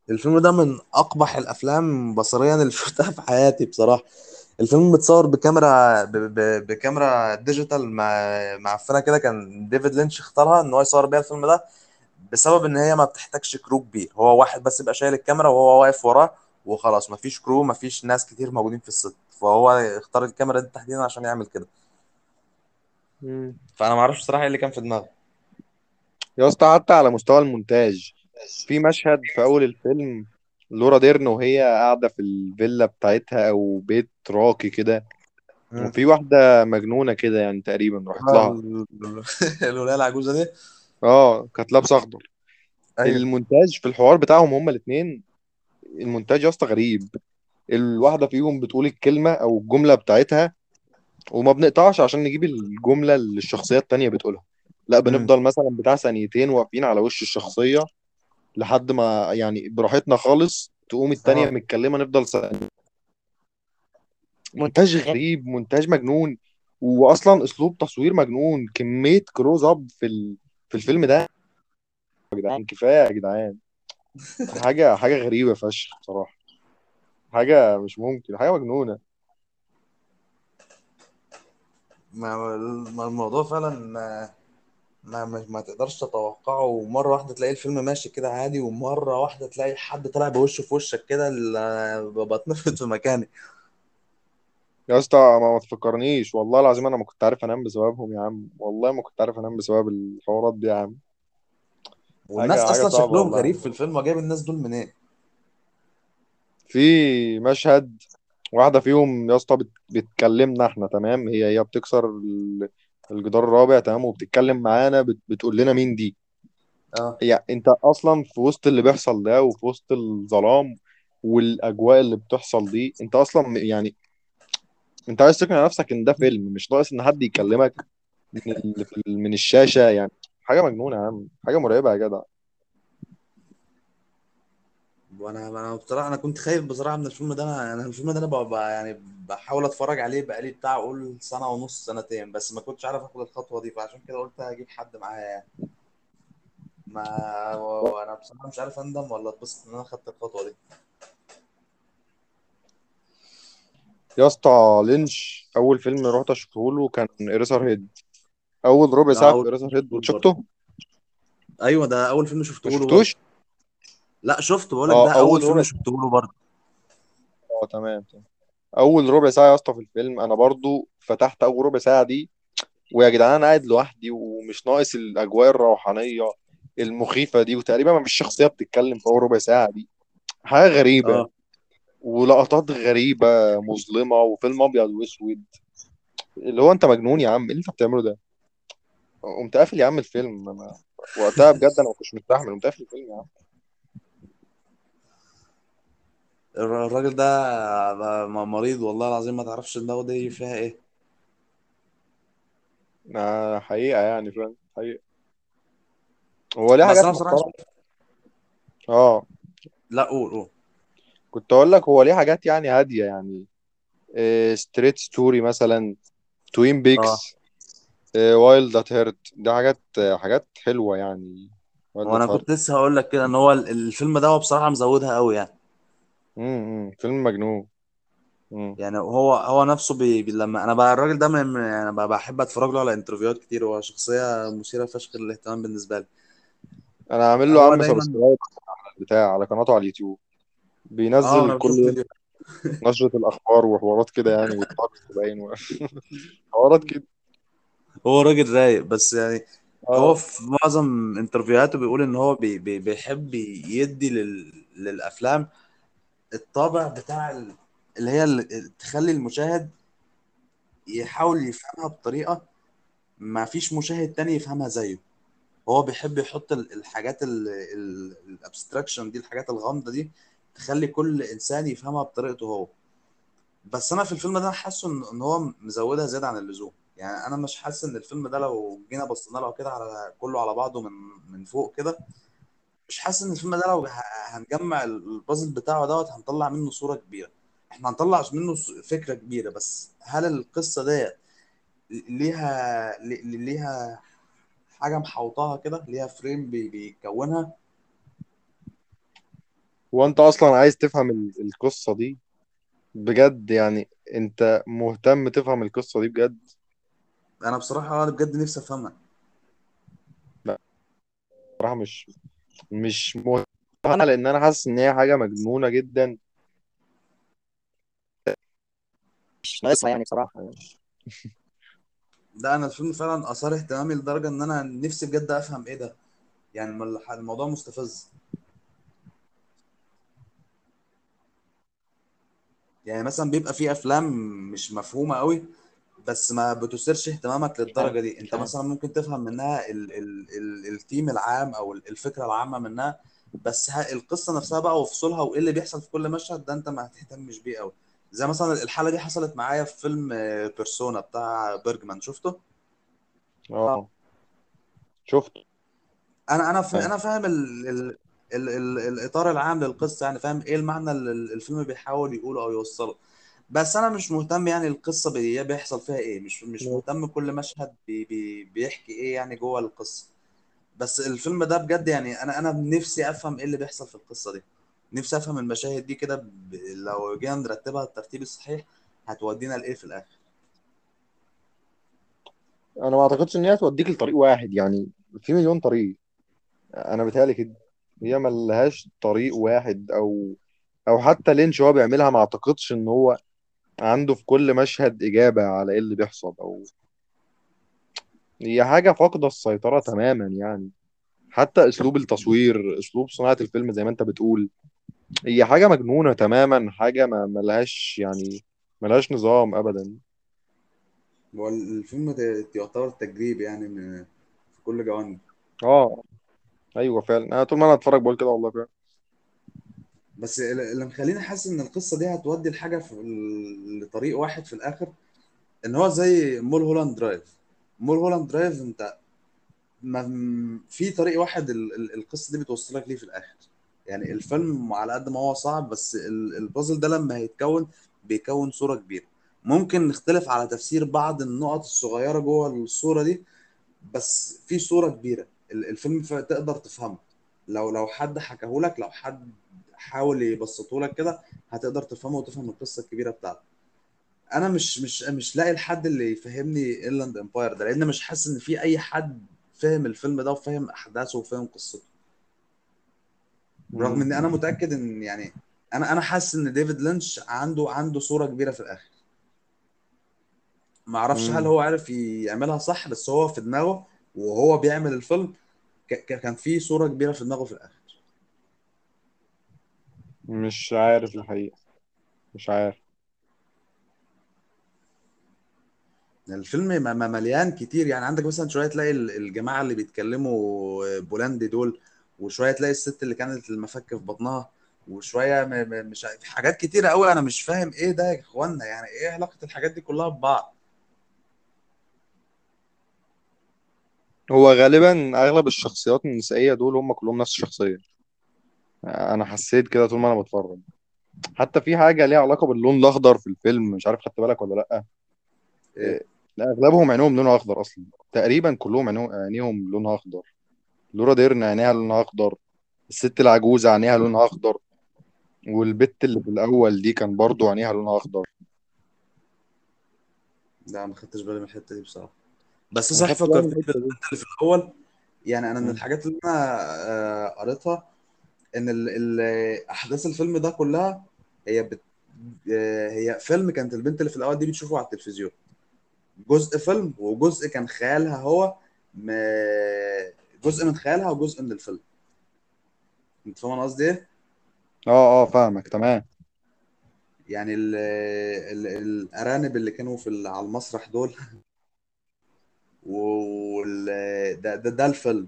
الفيلم ده من أقبح الأفلام بصريا اللي شفتها في حياتي بصراحة الفيلم متصور بكاميرا ب... ب... بكاميرا digital مع معفنه كده كان ديفيد لينش اختارها إن هو يصور بيها الفيلم ده بسبب إن هي ما بتحتاجش crew كبير. هو واحد بس يبقى شايل الكاميرا وهو واقف وراه وخلاص مفيش crew مفيش ناس كتير موجودين في ال set. فهو اختار الكاميرا دي تحديدا عشان يعمل كده. مم. فأنا ما أعرفش صراحة إيه اللي كان في دماغه. يا اسطى حتى على مستوى المونتاج في مشهد في أول الفيلم لورا ديرن وهي قاعدة في الفيلا بتاعتها أو بيت راقي كده. وفي واحدة مجنونة كده يعني تقريبا راحت آه، لها. ال- الولية العجوزة دي. آه كانت لابسة أخضر. أيوه. المونتاج في الحوار بتاعهم هما الاثنين المونتاج يا اسطى غريب. الواحدة فيهم بتقول الكلمة أو الجملة بتاعتها وما بنقطعش عشان نجيب الجملة اللي الشخصية التانية بتقولها. لا. بنفضل مثلا بتاع ثانيتين واقفين على وش الشخصية لحد ما يعني براحتنا خالص تقوم التانية آه. متكلمة نفضل ثانية. مونتاج غريب مونتاج مجنون واصلا أسلوب تصوير مجنون كمية close up في ال... في الفيلم ده يا جدعان كفاية يا جدعان. حاجة حاجة غريبة فشخ بصراحة. حاجة مش ممكن حاجة مجنونة. ما ما الموضوع فعلا ما ما, ما, تقدرش تتوقعه. ومرة واحدة تلاقي الفيلم ماشي كده عادي ومرة واحدة تلاقي حد طلع بوشه في وشك كده ال- بتنفض في مكاني. يا اسطى ما, ما تفكرنيش. والله العظيم أنا ما كنت عارف أنام بسببهم يا عم. والله ما كنت عارف أنام بسبب الحوارات دي يا عم. والناس حاجة أصلا صعبة شكلهم والله. غريب في الفيلم وجايب الناس دول منين؟ في مشهد واحدة فيهم يا اسطى بت... بتكلمنا إحنا تمام؟ هي هي بتكسر ال- الجدار الرابع تمام؟ وبتتكلم معانا بت... بتقول لنا مين دي. آه. هي أنت أصلا في وسط اللي بيحصل ده وفي وسط الظلام والأجواء اللي بتحصل دي أنت أصلا يعني انت عايز تقنع نفسك ان ده فيلم مش ناقص إن حد يكلمك من من الشاشة يعني. حاجة مجنونة يا عم. حاجة مرعبة يا جدع. وأنا أنا بصراحة أنا كنت خايف بصراحة من الفيلم ده. أنا أنا الفيلم ده أنا بقى يعني بحاول أتفرج عليه بقالي بتاع أقول سنة ونص سنتين بس ما كنتش عارف آخد الخطوة دي فعشان كده قلت هجيب حد معايا يعني. ما وأنا بصراحة مش عارف أندم ولا أتبسط إن أنا خدت الخطوة دي. يا اسطى لينش أول فيلم رحت أشوفه له كان ايريسر هيد. أول ربع ده ساعة في ايريسر هيد فيلم برضه. شفته أيوه ده أول فيلم ما شفته له برضه. شفتوش لا شفته بقول لك آه ده أول أول فيلم ربع شفته له برضه. آه تمام تمام. أول ربع ساعة يا اسطى في الفيلم أنا برضو فتحت أول ربع ساعة دي ويا جدعان أنا قاعد لوحدي ومش ناقص الأجواء الروحانية المخيفة دي وتقريبا ما فيش شخصية بتتكلم في أول ربع ساعة دي. حاجة غريبة. آه. ولقطات غريبة مظلمة وفيلم أبيض وأسود. اللي هو أنت مجنون يا عم إيه اللي أنت بتعمله ده؟ قمت قافل يا عم الفيلم. أنا وقتها بجد أنا ما كنتش مستحمل قمت قافل الفيلم يا عم. الر- الراجل ده مريض والله العظيم ما تعرفش دماغه دي فيها إيه. آه، حقيقة يعني فاهم حقيقة. هو ليه بس حاجات أنا محترمة؟ آه. لا قول قول. كنت أقول لك هو ليه حاجات يعني هادية يعني Straight Story مثلا Twin Peaks Wild at Heart دي حاجات آه، حاجات حلوة يعني. وأنا كنت لسه هقول لك كده إن هو ال- الفيلم ده هو بصراحة مزودها قوي يعني. امم فيلم مجنون. يعني هو هو نفسه بي بي لما أنا بقى الراجل ده من يعني ب- بحب أتفرج له على interview هات كتير هو شخصية مثيرة فشخ للاهتمام بالنسبة لي. أنا عامل له عم دايما subscribe بتاع على قناته على اليوتيوب. بينزل لنا كل نشرة الأخبار وحوارات كده يعني والطقس باين و- حوارات كده. هو راجل رايق بس يعني هو آه. في معظم interview هاته بيقول إن هو بي بي بيحب يدي لل للأفلام الطابع بتاع ال- اللي هي اللي تخلي المشاهد يحاول يفهمها بطريقة ما فيش مشاهد تاني يفهمها زيه. هو بيحب يحط ال- الحاجات ال abstraction دي الحاجات الغامضة دي تخلي كل إنسان يفهمها بطريقته هو. بس أنا في الفيلم ده حاسه ان هو مزودها زيادة عن اللزوم. يعني أنا مش حاسس إن الفيلم ده لو جينا بصينا له كده على كله على بعضه من من فوق كده مش حاسس إن الفيلم ده لو هنجمع البازل بتاعه دوت هنطلع منه صورة كبيرة. إحنا هنطلع منه فكرة كبيرة. بس هل القصة ديت ليها لي- ليها حاجة محوطاها كده ليها فريم بي- بيكونها؟ هو أنت أصلا عايز تفهم ال- القصة دي؟ بجد يعني أنت مهتم تفهم القصة دي بجد؟ أنا بصراحة أنا بجد نفسي افهمها. لا. بصراحة مش مش مهتم أنا لأن أنا حاسس إن هي حاجة مجنونة جدا. مش ناقصها يعني بصراحة. يعني. ده أنا الفيلم فعلا اثار اهتمامي لدرجة ان أنا نفسي بجد افهم إيه ده. يعني الم- الموضوع مستفز. يعني مثلا بيبقى في أفلام مش مفهومة قوي بس ما بتثيرش اهتمامك للدرجة دي. أنت مثلا ممكن تفهم منها ال ال ال الثيم العام أو ال- الفكرة العامة منها بس ها القصة نفسها بقى وفصولها وإيه اللي بيحصل في كل مشهد ده أنت ما هتهتمش بيه قوي. زي مثلا الحالة دي حصلت معايا في فيلم Persona بتاع بيرجمان شفته؟ آه. شفت أنا أنا فا- أنا فاهم ال ال ال ال الإطار العام للقصة يعني فاهم إيه المعنى اللي ال- الفيلم بيحاول يقوله أو يوصله. بس أنا مش مهتم يعني القصة بي بيحصل فيها إيه. مش مش مهتم كل مشهد بي بي بيحكي إيه يعني جوه القصة. بس الفيلم ده بجد يعني أنا أنا نفسي أفهم إيه اللي بيحصل في القصة دي. نفسي أفهم المشاهد دي كده ب- لو جينا نرتبها الترتيب الصحيح هتودينا لإيه في الآخر؟ أنا ما أعتقدش إن هي توديك لطريق واحد يعني في مليون طريق. أنا بيتهيألي كده. هي ملهاش طريق واحد أو أو حتى لينش هو بيعملها ما أعتقدش إن هو عنده في كل مشهد إجابة على إيه اللي بيحصل أو هي حاجة فاقدة السيطرة تماما يعني. حتى أسلوب التصوير أسلوب صناعة الفيلم زي ما أنت بتقول هي حاجة مجنونة تماما حاجة ما ملهاش يعني ملهاش نظام ابدا. هو الفيلم ده يعتبر تجريب يعني من في كل جوانب. آه. أيوه فعلا. أنا طول ما أنا اتفرج بقول كده والله فعلا. بس اللي مخليني حاسس إن القصة دي هتودي الحاجة في لطريق واحد في الآخر إن هو زي Mulholland Drive. Mulholland Drive أنت ما في طريق واحد ال- ال- القصة دي بتوصلك ليه في الآخر. يعني الفيلم على قد ما هو صعب بس ال- البازل ده لما هيتكون بيكون صورة كبيرة. ممكن نختلف على تفسير بعض النقط الصغيرة جوه الصورة دي بس في صورة كبيرة. الفيلم تقدر تفهمه. لو لو حد حكاهولك لو حد حاول يبسطه لك كده هتقدر تفهمه وتفهم القصة الكبيرة بتاعته. أنا مش مش مش لاقي الحد اللي يفهمني Inland Empire ده لأن مش حاسس إن في أي حد فاهم الفيلم ده وفاهم أحداثه وفاهم قصته. رغم ان أنا متأكد إن يعني أنا أنا حاسس إن ديفيد لينش عنده عنده صورة كبيرة في الآخر. ما أعرفش هل. هو عارف يعملها صح بس هو في دماغه وهو بيعمل الفيلم كان في صورة كبيرة في دماغه في الآخر. مش عارف الحقيقة. مش عارف. الفيلم مليان كتير. يعني عندك مثلا شوية تلاقي ال- الجماعة اللي بيتكلموا بولندي دول وشوية تلاقي الست اللي كانت المفك في بطنها وشوية مش في حاجات كتيرة قوي أنا مش فاهم إيه ده يا إخوانا. يعني إيه علاقة الحاجات دي كلها ببعض؟ هو غالبا أغلب الشخصيات النسائية دول هم كلهم نفس الشخصية. أنا حسيت كده طول ما أنا بتفرج. حتى في حاجة ليها علاقة باللون الأخضر في الفيلم مش عارف خدت بالك ولا لأ؟ إيه؟ لا، أغلبهم عينيهم لونها أخضر أصلا. تقريبا كلهم عينيهم عينيهم لونها أخضر. لورا ديرن عينيها لونها أخضر. الست العجوزة عينيها لونها أخضر. والبت اللي في الأول دي كان برضو عينيها لونها أخضر. لا ما خدتش بالي من الحتة دي بصراحة. بس صح فكرتني بالبنت اللي في الأول. يعني أنا من. الحاجات اللي أنا آه، قريتها إن ال ال أحداث الفيلم ده كلها هي بت آه، هي فيلم كانت البنت اللي في الأول دي بتشوفه على التلفزيون. جزء فيلم وجزء كان خيالها هو م... جزء من خيالها وجزء من الفيلم. أنت فاهم أنا قصدي إيه؟ آه آه فاهمك تمام. يعني ال... ال... الأرانب اللي كانوا في. على المسرح دول. وال... ده, ده ده الفيلم.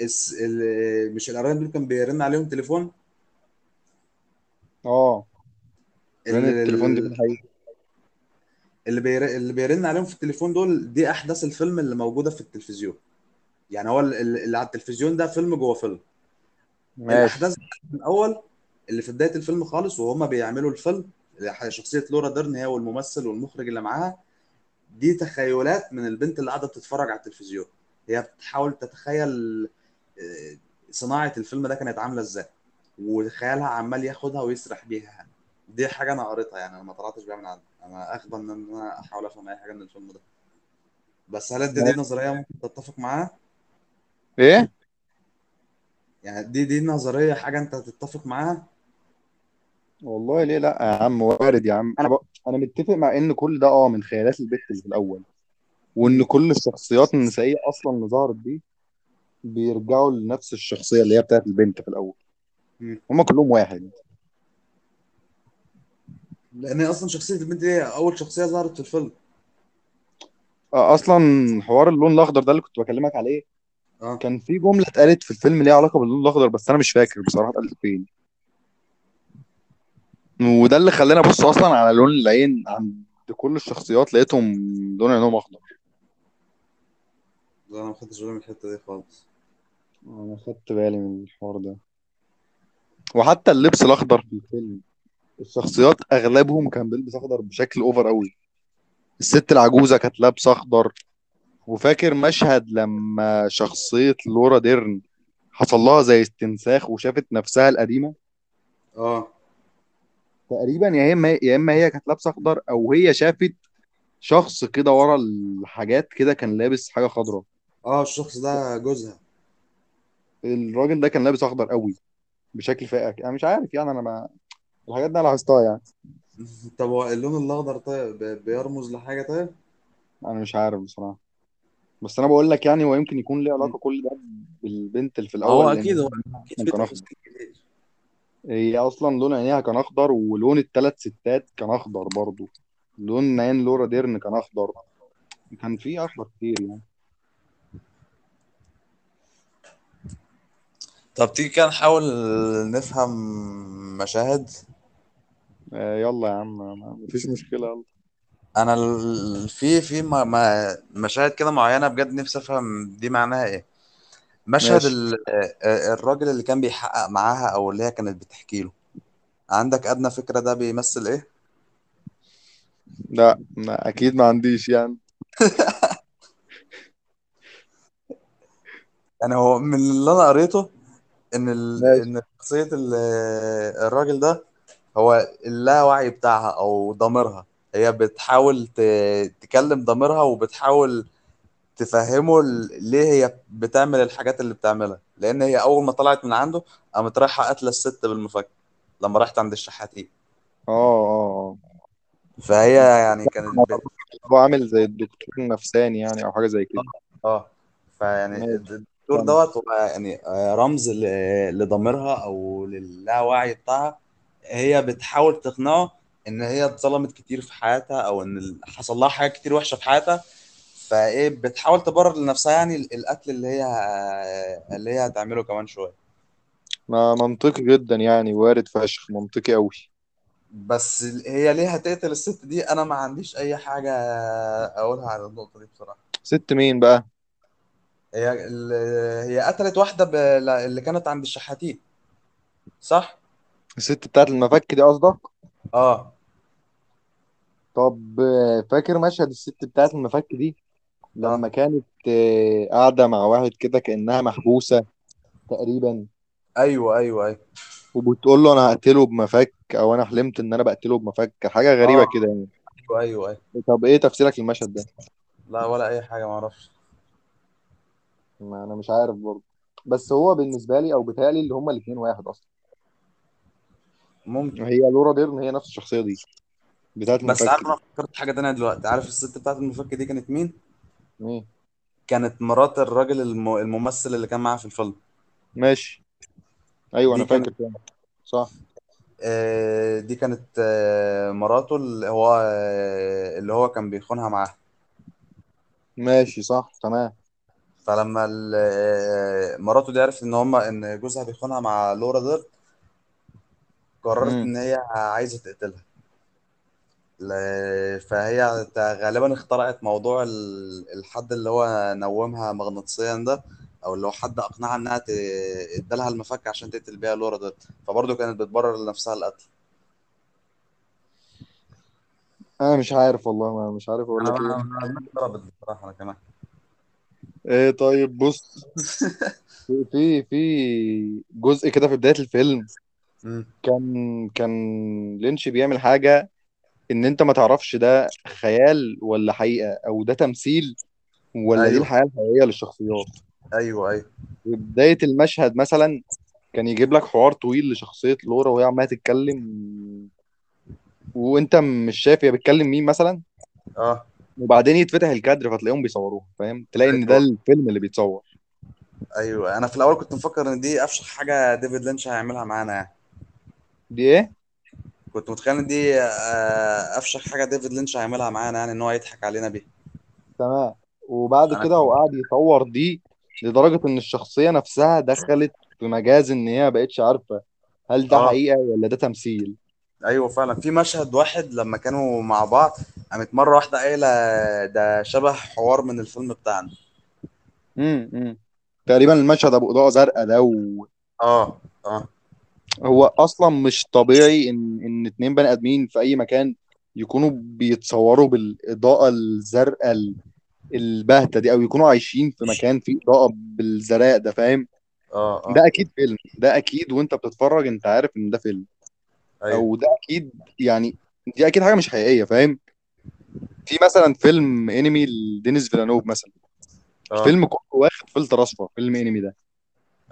الس... ال... مش الأرانب دول كان بيرن عليهم تليفون؟ آه. ال... التليفون دي الحقيقة اللي بير... اللي بيرن عليهم في التليفون دول دي احداث الفيلم اللي موجودة في التلفزيون. يعني هو ال- ال- اللي على التلفزيون ده فيلم جوه فيلم. ماشي. الأحداث من الأول اللي في بداية الفيلم خالص وهما بيعملوا الفيلم شخصية لورا ديرن هي والممثل والمخرج اللي معاها. دي تخيلات من البنت اللي قاعدة بتتفرج على التلفزيون. هي بتحاول تتخيل آه، صناعة الفيلم ده كانت عاملة إزاي وخيالها عمال ياخدها ويسرح بيها. دي حاجة أنا قريتها يعني أنا ما طلعتش بيها من عندي. أنا اخضى إن أنا أحاول أفهم أي حاجة من الفيلم ده. بس هل أنت دي نظرية ممكن تتفق معاها؟ إيه؟ يعني دي دي نظرية حاجة أنت هتتفق معاها؟ والله ليه لأ يا عم؟ وارد يا عم. أنا أنا متفق مع إن كل ده آه من خيالات البت في الأول وإن كل الشخصيات النسائية أصلا اللي ظهرت دي بيرجعوا لنفس الشخصية اللي هي بتاعت البنت في الأول. هما كلهم واحد. لأن هي أصلا شخصية البنت دي هي أول شخصية ظهرت في الفيلم. آه، أصلا حوار اللون الأخضر ده اللي كنت بكلمك عليه آه. كان في جملة اتقالت في الفيلم ليها علاقة باللون الأخضر بس أنا مش فاكر بصراحة اتقالت فين. وده اللي خلاني أبص أصلا على لون العين عند كل الشخصيات لقيتهم لون عينهم أخضر. لا أنا ما خدتش بالي من الحتة دي خالص. أنا خدت بالي من الحوار ده. وحتى اللبس الأخضر. في الفيلم. الشخصيات أغلبهم كان بيلبس أخضر بشكل أوفر قوي الست العجوزة كانت لابسة أخضر. وفاكر مشهد لما شخصية لورا ديرن حصل لها زي استنساخ وشافت نفسها القديمة؟ آه. تقريبا يا إما يا إما هي كانت لابسة أخضر أو هي شافت شخص كده ورا الحاجات كده كان لابس حاجة خضراء. آه الشخص ده جوزها. الراجل ده كان لابس أخضر قوي بشكل فائق أنا مش عارف يعني أنا ما الحاجات دي أنا لاحظتها يعني. طب هو اللون الأخضر طيب بيرمز لحاجة طيب؟ أنا مش عارف بصراحة. بس أنا بقول لك يعني هو يمكن يكون ليه علاقة كل ده بالبنت اللي في هو الأول أكيد هو أكيد في تفاصيل كتير. هي أصلا لون عينيها كان أخضر ولون الثلاث ستات كان أخضر برضو. لون عين لورا ديرن كان أخضر. كان في أخضر كتير يعني. طب تيجي كده نحاول نفهم مشاهد؟ آه يلا يا عم ما- مفيش مشكلة يلا. أنا ال- في في مشاهد كده معينة بجد نفسي أفهم دي معناها إيه. مشهد ماشي. ال- آه، الراجل اللي كان بيحقق معاها أو اللي هي كانت بتحكي له. عندك أدنى فكرة ده بيمثل إيه؟ لا ما أكيد ما عنديش يعني. يعني هو من اللي أنا قريته إن ال... ماشي. إن شخصية ال- الراجل ده هو اللاوعي بتاعها أو ضميرها. هي بتحاول ت- تكلم ضميرها وبتحاول تفهمه ليه هي بتعمل الحاجات اللي بتعملها. لأن هي أول ما طلعت من عنده قامت رايحة قاتلة الست بالمفك لما راحت عند الشحاتين. آه آه فهي يعني كانت هو عامل زي الدكتور النفساني يعني أو حاجة زي كده. آه فيعني ماشي. الدكتور دوت هو يعني آه، رمز لضميرها أو للاوعي بتاعها. هي بتحاول تقنعه إن هي اتظلمت كتير في حياتها أو إن حصل لها حاجات كتير وحشة في حياتها. فايه بتحاول تبرر لنفسها يعني ال- القتل اللي هي اللي هي هتعمله كمان شوية. ما منطقي جدا يعني وارد فشخ منطقي قوي بس هي ليه هتقتل الست دي؟ أنا ما عنديش أي حاجة أقولها على النقطة دي بصراحة. ست مين بقى؟ هي ال- هي قتلت واحدة ب... اللي كانت عند الشحاتين. صح؟ الست بتاعت المفك دي قصدك؟ آه. طب فاكر مشهد الست بتاعت المفك دي؟ لما كانت آه، قاعدة مع واحد كده كأنها محبوسة تقريبا. أيوه أيوه أيوه. وبتقول له أنا هقتله بمفك أو أنا حلمت إن أنا بقتله بمفك. حاجة غريبة آه. كده يعني. أيوه أيوه أيوه. طب إيه تفسيرك للمشهد ده؟ لا ولا أي حاجة ما أعرفش. ما أنا مش عارف برضه. بس هو بالنسبة لي أو بيتهيألي اللي هما الاثنين واحد أصلا. ممكن. هي لورا ديرن هي نفس الشخصية دي بتاعت بس المفك عارف دي. أنا فكرت حاجة تانية دلوقتي. عارف الست بتاعت المفك دي كانت مين؟ إيه كانت مرات الراجل الم... الممثل اللي كان معاها في الفيلم. ماشي. أيوه دي أنا كانت فاكر كده. صح. آه، دي كانت آه، مراته اللي هو آه، اللي هو كان بيخونها معاها. ماشي صح تمام. فلما ال- آه، مراته دي عرفت إن هما إن جوزها بيخونها مع لورا ديرت قررت امم إن هي عايزة تقتلها. فهي غالبا اخترعت موضوع ال- الحد اللي هو نومها مغناطيسيا ده أو اللي هو حد أقنعها إنها إدالها المفك عشان تقتل بيها لورا ديرت فبرضه كانت بتبرر لنفسها القتل. أنا مش عارف والله ما مش عارف أقول أنا لك إيه أنا ضربت بصراحة أنا كمان. إيه طيب بص. في في جزء كده في بداية الفيلم. كان كان لينش بيعمل حاجة إن أنت ما تعرفش ده خيال ولا حقيقة أو ده تمثيل ولا دي أيوه. الحياة الحقيقية للشخصيات. أيوه أيوه. بداية المشهد مثلا كان يجيب لك حوار طويل لشخصية لورا وهي عمالة تتكلم وأنت مش شايف هي بتكلم مين مثلا؟ آه. وبعدين يتفتح الكادر فتلاقيهم بيصوروها فاهم؟ تلاقي إن ده أيوه. الفيلم اللي بيتصور. أيوه أنا في الأول كنت مفكر إن دي افشخ حاجة ديفيد لينش هيعملها معانا يعني. دي إيه؟ كنت متخيل إن دي آه، أفشخ حاجة ديفيد لينش هيعملها معانا يعني إن هو يضحك علينا بيها. تمام. وبعد أنا كده هو قاعد يصور دي لدرجة إن الشخصية نفسها دخلت في مجاز إن هي بقتش عارفة هل ده آه. حقيقة ولا ده تمثيل. أيوه فعلا. في مشهد واحد لما كانوا مع بعض قامت مرة واحدة قايلة ده شبه حوار من الفيلم بتاعنا. امم تقريبا المشهد أبو أضاءة زرقاء ده آه آه. وهو أصلا مش طبيعي إن إن اتنين بني آدمين في أي مكان يكونوا بيتصوروا بالإضاءة الزرقاء ال- الباهتة دي أو يكونوا عايشين في مكان فيه إضاءة بالزرقاء ده فاهم؟ آه آه. ده أكيد فيلم. ده أكيد وأنت بتتفرج أنت عارف إن ده فيلم. أيوه. أو ده أكيد يعني دي أكيد حاجة مش حقيقية فاهم؟ في مثلا فيلم إنمي لدينيس فيلانوف مثلا. آه. الفيلم كله واخد فلتر أصفر فيلم إنمي ده.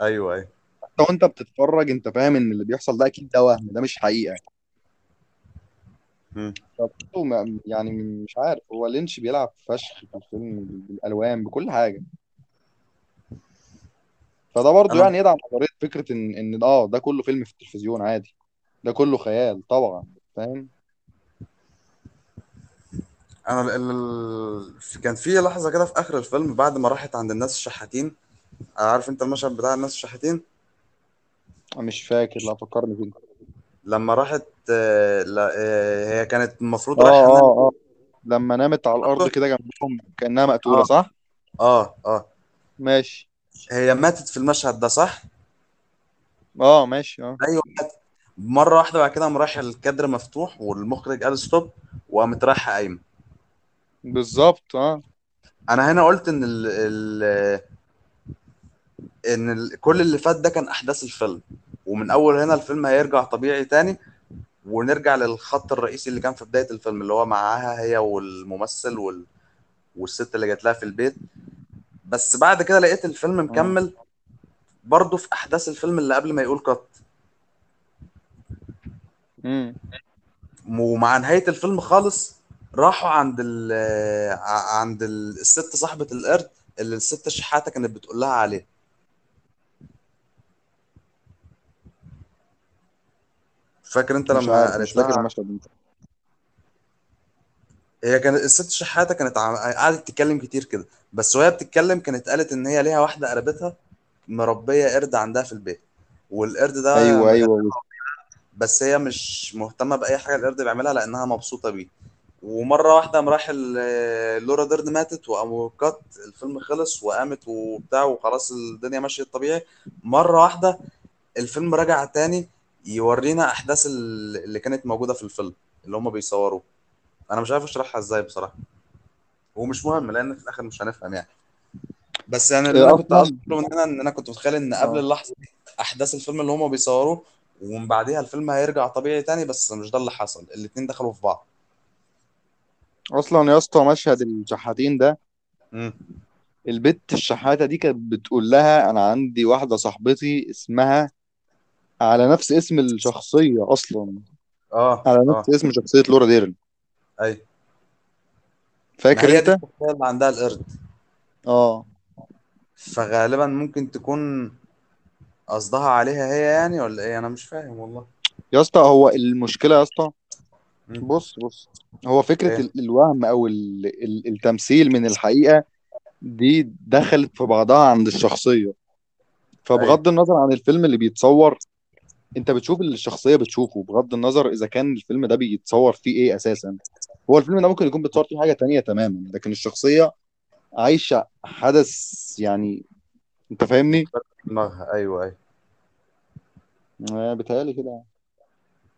أيوه أيوه. حتى وانت بتتفرج انت فاهم ان اللي بيحصل ده أكيد ده وهم ده مش حقيقة. مم. فبرضه ما- يعني مش عارف هو لينش بيلعب فشخ في الفيلم بالألوان بكل حاجة. فده برضه أنا يعني يدعم نظرية فكرة إن إن آه ده كله فيلم في التلفزيون عادي. ده كله خيال طبعا فاهم؟ أنا ال... ال... كان في لحظة كده في آخر الفيلم بعد ما راحت عند الناس الشحاتين عارف أنت المشهد بتاع الناس الشحاتين؟ مش فاكر لا فكرني كده لما راحت آه، لا آه، هي كانت المفروض آه رايحة آه آه. لما نامت على الأرض كده جنبهم كأنها مقتولة آه. صح؟ آه آه. ماشي. هي ماتت في المشهد ده صح؟ آه ماشي آه. أيوه ماتت. مرة واحدة بعد كده قام رايح الكادر مفتوح والمخرج قال ستوب وقامت رايحة قايمة. بالظبط آه. أنا هنا قلت إن ال... ال... إن ال... كل اللي فات ده كان أحداث الفيلم. ومن أول هنا الفيلم هيرجع طبيعي تاني. ونرجع للخط الرئيسي اللي كان في بداية الفيلم اللي هو معاها هي والممثل وال... والست اللي جات لها في البيت. بس بعد كده لقيت الفيلم مكمل برضه في أحداث الفيلم اللي قبل ما يقول كات امم ومع نهاية الفيلم خالص راحوا عند ال عند ال- الست صاحبة القرد اللي الست الشحاته كانت بتقول لها عليه. فاكر انت مش لما عارف قالت مش فاكر لها المشهد ده. هي كانت الست الشحاتة كانت عم- قعدت تتكلم كتير كده بس وهي بتتكلم كانت قالت إن هي ليها واحدة قريبتها مربية قرد عندها في البيت والقرد ده أيوه أيوه. بس هي مش مهتمة بأي حاجة القرد بيعملها لأنها مبسوطة بيه. ومرة واحدة قام راح ال- لورا ديرن ماتت وقاموا كات الفيلم خلص وقامت وبتاع وخلاص الدنيا ماشيه طبيعي. مرة واحدة الفيلم رجع تاني يورينا أحداث ال- اللي كانت موجودة في الفيلم اللي هم بيصوروه. أنا مش عارف أشرحها إزاي بصراحة. ومش مهم لأن في الآخر مش هنفهم يعني. بس يعني اللي أنا كنت أصلا قصدي أقوله من هنا إن أنا كنت متخيل إن قبل أه. اللحظة دي أحداث الفيلم اللي هم بيصوروه ومن بعديها الفيلم هيرجع طبيعي تاني بس مش ده اللي حصل. الاتنين دخلوا في بعض. أصلا يا اسطى مشهد الشحاتين ده البت الشحاتة دي كانت بتقول لها أنا عندي واحدة صاحبتي اسمها على نفس اسم الشخصية أصلا. آه على آه. نفس اسم شخصية لورا ديرن أي. ما فاكر أنت؟ الشخصية اللي عندها القرد. آه. فغالبا ممكن تكون قصدها عليها هي يعني ولا إيه؟ أنا مش فاهم والله. يا اسطى هو المشكلة يا اسطى. بص بص. هو فكرة ال- الوهم أو ال- ال- التمثيل من الحقيقة دي دخلت في بعضها عند الشخصية. أيوه. فبغض النظر عن الفيلم اللي بيتصور انت بتشوف الشخصية بتشوفه بغض النظر إذا كان الفيلم ده بيتصور فيه إيه أساسا. هو الفيلم ده ممكن يكون بيتصور فيه حاجة تانية تماما لكن الشخصية عايشة حدث يعني أنت فاهمني؟ دماغها أيوه أيوه. آه، بيتهيألي كده.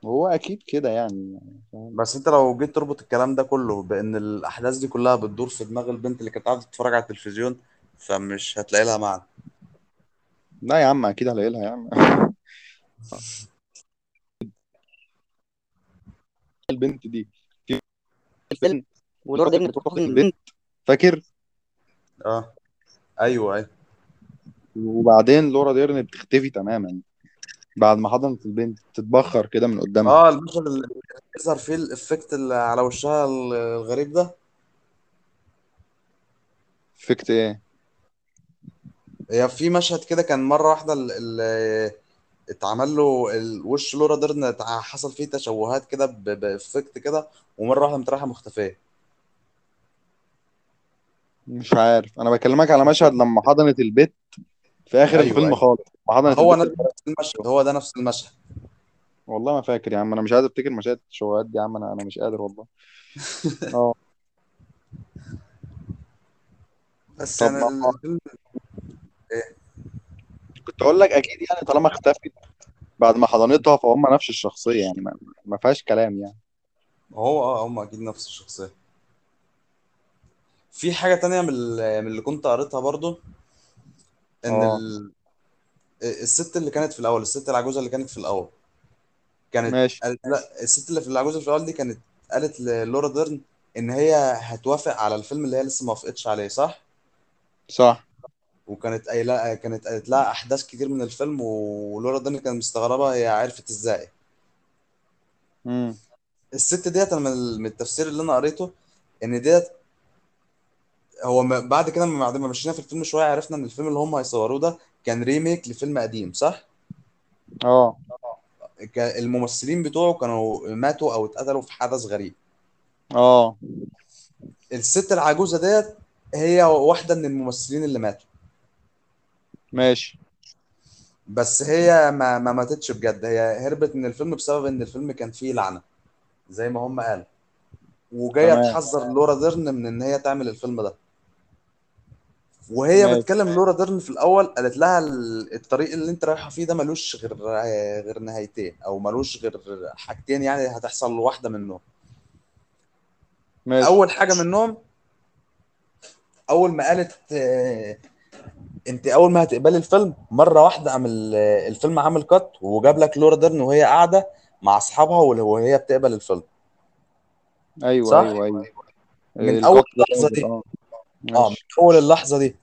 هو أكيد كده يعني؟ بس أنت لو جيت تربط الكلام ده كله بإن الأحداث دي كلها بتدور في دماغ البنت اللي كانت قاعدة تتفرج على التلفزيون فمش هتلاقي لها معنى. لا يا عم أكيد هلاقي لها يا عم. البنت دي. في الفيلم. ولورا ديرن بتروح البنت. فاكر؟ آه. أيوه أيوه. وبعدين لورا ديرن بتختفي تماما. بعد ما حضنت البنت تتبخر كده من قدامها. آه المشهد اللي بيظهر فيه ال effect اللي على وشها الغريب ده. effect إيه؟ هي في مشهد كده كان مرة واحدة ال- ال- اتعمل له الوش لورا ديرن اتع- حصل فيه تشوهات كده ب- ب effect كده ومرة واحدة رايحه مختفية. مش عارف. أنا بكلمك على مشهد لما حضنت البت في آخر أيوه الفيلم أيوه. خالص. لما حضنت هو البت نفس المشهد هو ده نفس المشهد. والله ما فاكر يا عم. أنا مش قادر أفتكر مشاهد الشوهات دي يا عم. أنا أنا مش قادر والله. آه. بس طب يعني ما الفيلم إيه؟ كنت أقول لك أكيد يعني طالما اختفت بعد ما حضنتها فهم نفس الشخصية يعني ما, ما فيهاش كلام يعني. هو آه هم أكيد نفس الشخصية. في حاجة تانية من ال- من اللي كنت قريتها برضو إن آه. ال... الست اللي كانت في الأول الست العجوزة اللي كانت في الأول كانت ماشي. قالت لا الست اللي في العجوزة في الأول دي كانت قالت للورا ديرن إن هي هتوافق على الفيلم اللي هي لسه ما وافقتش عليه صح؟ صح. وكانت قايله كانت قالت لها أحداث كتير من الفيلم ولورا ديرن كانت مستغربة هي عرفت إزاي. امم الست ديت أنا من التفسير اللي أنا قريته إن ديت هو بعد كده بعد ما مشينا في الفيلم شوية عرفنا إن الفيلم اللي هم هيصوروه ده كان remake لفيلم قديم صح؟ آه. الممثلين بتوعه كانوا ماتوا أو اتقتلوا في حدث غريب. آه. الست العجوزة ديت هي واحدة من الممثلين اللي ماتوا. ماشي. بس هي ما ما ماتتش بجد. هي هربت من الفيلم بسبب إن الفيلم كان فيه لعنة زي ما هم قالوا. وجاية تمام. تحذر لورا ديرن من إن هي تعمل الفيلم ده. وهي ماشي. بتكلم لورا ديرن في الأول قالت لها ال- الطريق اللي أنت رايحة فيه ده ملوش غير غير نهايتين أو ملوش غير حاجتين يعني هتحصل واحدة منهم. ماشي. أول حاجة منهم أول ما قالت آه، انت اول ما هتقبلي الفيلم مره واحدة ال- الفيلم عامل cut وجاب لك لورا ديرن وهي قاعدة مع اصحابها وهي بتقبل الفيلم. أيوه صح؟ أيوه أيوه. من أول اللحظة دي. آه آه من أول اللحظة دي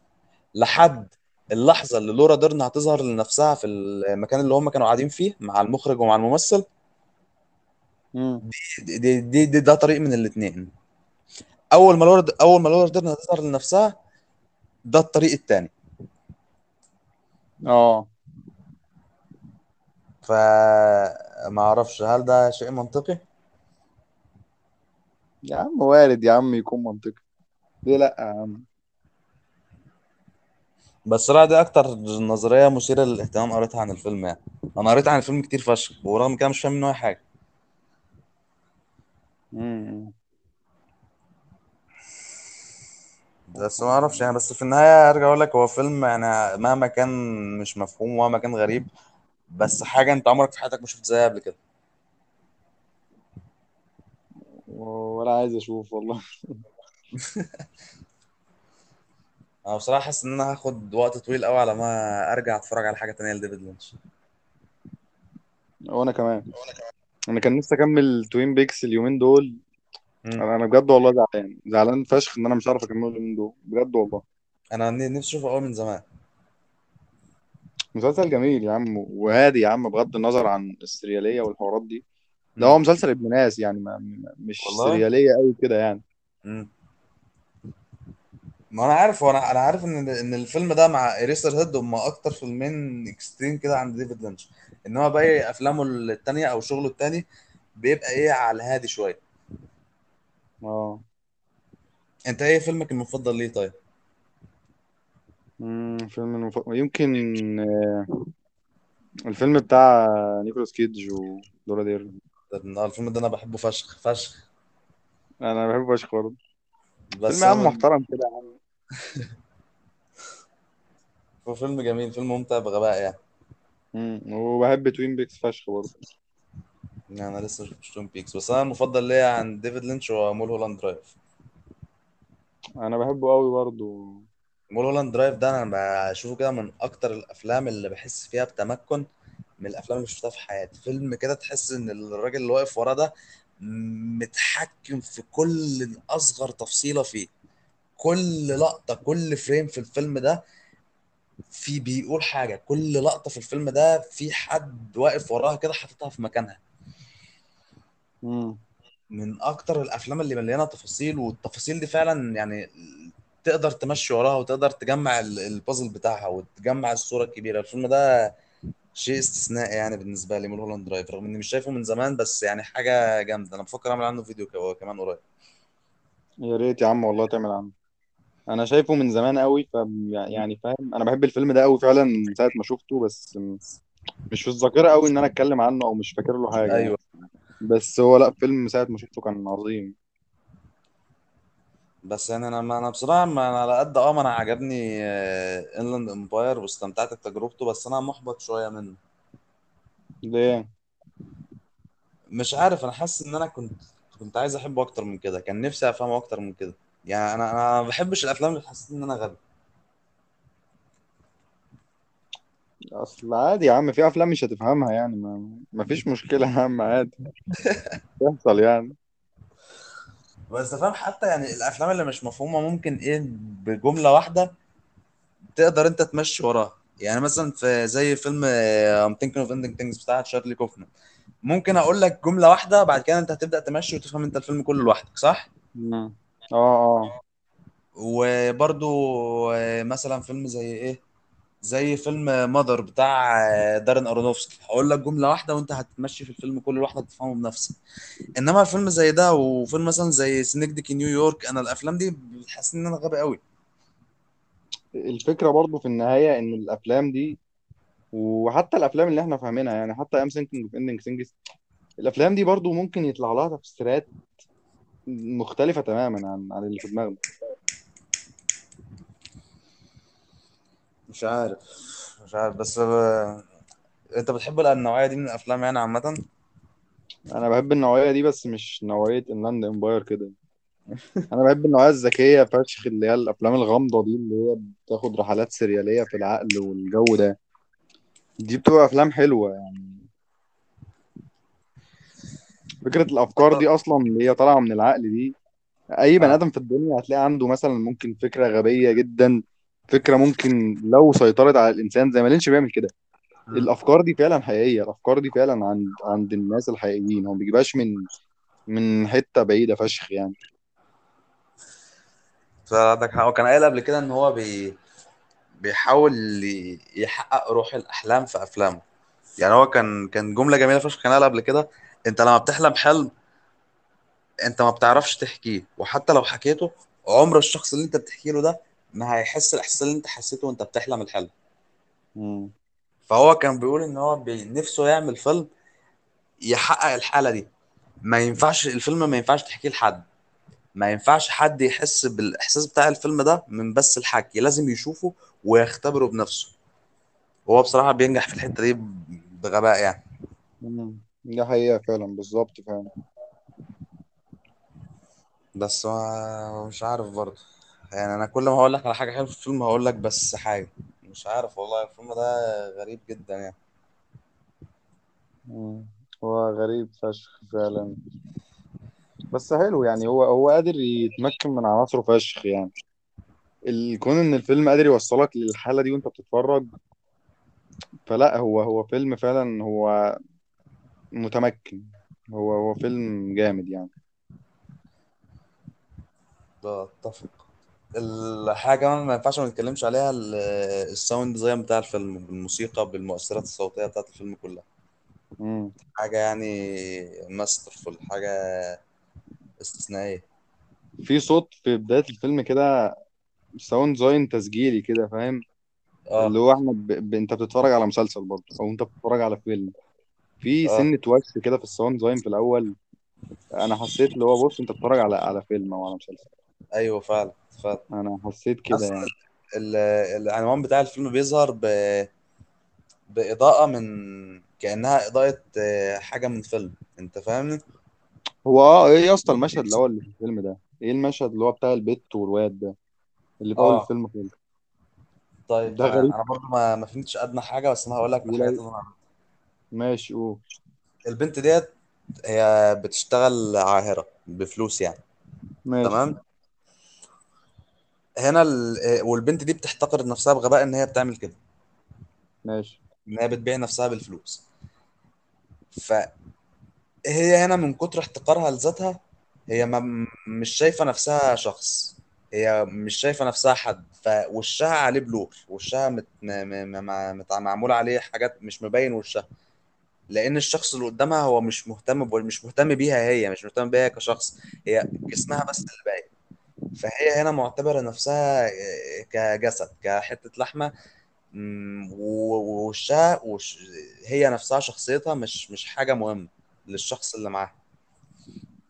لحد اللحظة اللي لورا ديرن هتظهر لنفسها في المكان اللي هم كانوا قاعدين فيه مع المخرج ومع الممثل. مم. دي دي, دي, دي ده طريق من الاثنين أول ما لورا أول ما لورا ديرن هتظهر لنفسها ده الطريق الثاني آه. فما أعرفش هل ده شيء منطقي؟ يا عم وارد يا عم يكون منطقي. ليه لأ يا عم؟ بس صراحة دي أكتر نظرية مثيرة للاهتمام قريتها عن الفيلم يعني. أنا قريت عن الفيلم كتير فشخ ورغم كده مش فاهم منه أي حاجة. مم. بس ما أعرفش يعني بس في النهاية أرجع أقول لك هو فيلم يعني مهما كان مش مفهوم ومهما كان غريب بس حاجة أنت عمرك في حياتك ما شفت زيها قبل كده. ولا عايز أشوف والله. أنا بصراحة حاسس إن أنا هاخد وقت طويل أوي على ما أرجع أتفرج على حاجة تانية لديفيد لينش. وأنا كمان. أنا كان نفسي اكمل Twin Peaks اليومين دول أنا أنا بجد والله زعلان. زعلان فشخ إن أنا مش عارف أكمله اليومين دول. بجد والله. أنا ن- نفسي أشوفه أوي من زمان. مسلسل جميل يا عم وهادي يا عم بغض النظر عن السريالية والحوارات دي. ده مم. هو مسلسل ابن ناس يعني ما ما- مش والله؟ سريالية قوي كده يعني. مم. ما أنا عارف وأنا أنا عارف إن إن الفيلم ده مع Eraserhead هم أكتر فيلمين extreme كده عند ديفيد لينش. إن هو باقي أفلامه التانية أو شغله التاني بيبقى إيه على الهادي شوية. آه. أنت إيه فيلمك المفضل ليه طيب؟ مم، فيلم المف... يمكن آه، الفيلم بتاع نيكولاس كيدج ولورا ديرن. ده الفيلم ده أنا بحبه فشخ فشخ. أنا بحبه فشخ برضه. فيلم بس يا عم هو محترم كده يا عم. هو فيلم جميل فيلم ممتع بغباء يعني. مم، وبحب Twin Peaks فشخ برضه. يعني أنا لسه شفتش Twin Peaks بس أنا المفضل ليا عن ديفيد لينش هو Mulholland Drive. أنا بحبه قوي برضه. Mulholland Drive ده أنا بشوفه كده من أكتر الأفلام اللي بحس فيها بتمكن من الأفلام اللي شفتها في حياتي. فيلم كده تحس إن الراجل اللي واقف وراه ده متحكم في كل أصغر تفصيلة فيه. كل لقطة كل frame في الفيلم ده في بيقول حاجة. كل لقطة في الفيلم ده في حد واقف وراها كده حاططها في مكانها. مم. من أكتر الأفلام اللي مليانة تفاصيل والتفاصيل دي فعلا يعني تقدر تمشي وراها وتقدر تجمع ال- البازل بتاعها وتجمع الصورة الكبيرة. الفيلم ده شيء استثنائي يعني بالنسبة لي Mulholland Drive رغم إني مش شايفه من زمان بس يعني حاجة جامدة. أنا بفكر أعمل عنه فيديو كمان قريب. يا ريت يا عم والله تعمل عنه. أنا شايفه من زمان قوي ف يعني فاهم. أنا بحب الفيلم ده قوي فعلا من ساعة ما شفته بس مش في الذاكرة قوي إن أنا أتكلم عنه أو مش فاكر له حاجة يعني. أيوه. بس هو لا فيلم من ساعة ما شفته كان عظيم. بس يعني أنا ما أنا بصراحة ما أنا على قد آه ما أنا عجبني Inland Empire واستمتعت بتجربته بس أنا محبط شوية منه. ليه؟ مش عارف أنا حاسس إن أنا كنت كنت عايز أحبه أكتر من كده. كان نفسي أفهمه أكتر من كده. يعني أنا أنا ما بحبش الأفلام اللي تحسسني إن أنا غبي. أصل عادي يا عم في أفلام مش هتفهمها يعني ما, ما فيش مشكلة يا عم عادي. تحصل يعني. بس فاهم حتى يعني الأفلام اللي مش مفهومة ممكن إيه بجملة واحدة تقدر أنت تمشي وراها. يعني مثلا في زي فيلم I'm thinking of ending things بتاع تشارلي كوفمان. ممكن أقول لك جملة واحدة بعد كده أنت هتبدأ تمشي وتفهم أنت الفيلم كله لوحدك صح؟ مم. آه آه. وبرضو مثلا فيلم زي إيه؟ زي فيلم مادر بتاع دارين أرونوفسكي. هقول لك جملة واحدة وأنت هتمشي في الفيلم كله لوحدك تفهمه بنفسك. إنما فيلم زي ده وفيلم مثلا زي سنيك في نيويورك أنا الأفلام دي بتحسسني إن أنا غبي قوي الفكرة برضو في النهاية إن الأفلام دي وحتى الأفلام اللي إحنا فاهمينها يعني حتى I'm Thinking of Ending Things الأفلام دي برضو ممكن يطلع لها تفسيرات مختلفة تماما عن عن اللي في دماغنا. مش عارف مش عارف بس ب... انت بتحب النوعية دي من الأفلام يعني عامة؟ أنا بحب النوعية دي بس مش نوعية Inland Empire كده. أنا بحب النوعية الذكية فشخ اللي هي الأفلام الغامضة دي اللي هي بتاخد رحلات سريالية في العقل والجو ده. دي بتبقى أفلام حلوة يعني. فكرة الأفكار دي أصلا اللي هي طالعة من العقل دي أي بني آه. آدم في الدنيا هتلاقي عنده مثلا ممكن فكرة غبية جدا. فكرة ممكن لو سيطرت على الإنسان زي ما لينش بيعمل كده. الأفكار دي فعلا حقيقية. الأفكار دي فعلا عند عند الناس الحقيقيين. هو ما بيجيبهاش من من حتة بعيدة فشخ يعني. فعندك حق. هو كان قايل قبل كده إن هو بي بيحاول يحقق روح الأحلام في أفلامه. يعني هو كان كان جملة جميلة فشخ كان قال قبل كده. أنت لما بتحلم حلم أنت ما بتعرفش تحكيه. وحتى لو حكيته عمر الشخص اللي أنت بتحكي له ده ما هيحس الإحساس اللي أنت حسيته وأنت بتحلم الحلم. مم. فهو كان بيقول إن هو بي- نفسه يعمل فيلم يحقق الحالة دي. ما ينفعش الفيلم ما ينفعش تحكيه لحد. ما ينفعش حد يحس بالإحساس بتاع الفيلم ده من بس الحكي. لازم يشوفه ويختبره بنفسه. وهو بصراحة بينجح في الحتة دي بغباء يعني. مم. دي حقيقة فعلا بالظبط فعلا. بس مش عارف برضه. يعني أنا كل ما هقول لك على حاجة حلوة في الفيلم هقول لك بس حاجة. مش عارف والله الفيلم ده غريب جدا يعني. مم. هو غريب فشخ فعلا. بس حلو يعني هو هو قادر يتمكن من عناصره فشخ يعني. الكون إن الفيلم قادر يوصلك للحالة دي وأنت بتتفرج فلا هو هو فيلم فعلا هو متمكن. هو هو فيلم جامد يعني. بتفق. الحاجة كمان ما ينفعش ما نتكلمش عليها ال- ال sound design بتاع الفيلم بالموسيقى بالمؤثرات الصوتية بتاعت الفيلم كلها. مم. حاجة يعني masterful حاجة استثنائية. في صوت في بداية الفيلم كده sound design تسجيلي كده فاهم؟ اللي آه هو إحنا ب... ب... انت بتتفرج على مسلسل برضه أو انت بتتفرج على فيلم. في آه. سنة وش كده في ال sound design في الأول أنا حسيت اللي هو بص انت بتتفرج على على فيلم أو على مسلسل. أيوه فعلا. فعلا أنا حسيت كده أصلا يعني. ال- العنوان بتاع الفيلم بيظهر ب... بإضاءة من كأنها إضاءة آه، حاجة من فيلم. أنت فاهمني؟ هو آه إيه يا اسطى المشهد اللي هو اللي في الفيلم ده؟ إيه المشهد اللي هو بتاع البت والواد ده؟ اللي في أول آه. الفيلم خالص. طيب ده غريب. أنا برضو ما ما فهمتش أدنى حاجة بس أنا هقول لك الحاجات ولا اللي أنا عارفها. ماشي اوه البنت ديت هي بتشتغل عاهرة بفلوس يعني. ماشي. تمام؟ هنا ال... والبنت دي بتحتقر نفسها بغباء إن هي بتعمل كده. ماشي. إن هي بتبيع نفسها بالفلوس. فهي هنا من كتر احتقارها لذاتها هي ما مش شايفة نفسها شخص. هي مش شايفة نفسها حد. فوشها عليه بلور وشها مت... م... م... م... مت... معمول عليه حاجات مش مبين وشها. لأن الشخص اللي قدامها هو مش مهتم ب... مش مهتم بيها هي مش مهتم بيها كشخص. هي جسمها بس اللي باين فهي هنا معتبرة نفسها كجسد كحتة لحمة. ووشها وش هي نفسها شخصيتها مش مش حاجة مهمة للشخص اللي معاها.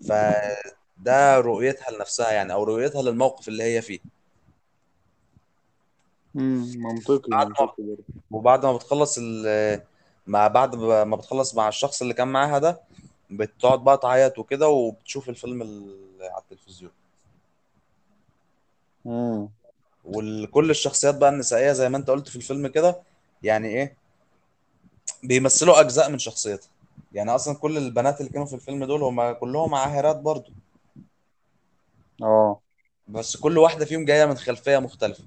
فده رؤيتها لنفسها يعني أو رؤيتها للموقف اللي هي فيه. منطقي بعد ما منطقي وبعد ما بتخلص ال مع بعد ما بتخلص مع الشخص اللي كان معاها ده بتقعد بقى تعيط وكده وبتشوف الفيلم ال- على التلفزيون. امم وكل الشخصيات بقى النسائية زي ما انت قلت في الفيلم كده يعني إيه بيمثلوا أجزاء من شخصيتها. يعني أصلا كل البنات اللي كانوا في الفيلم دول هم كلهم عاهرات برضو. آه. بس كل واحدة فيهم جاية من خلفية مختلفة.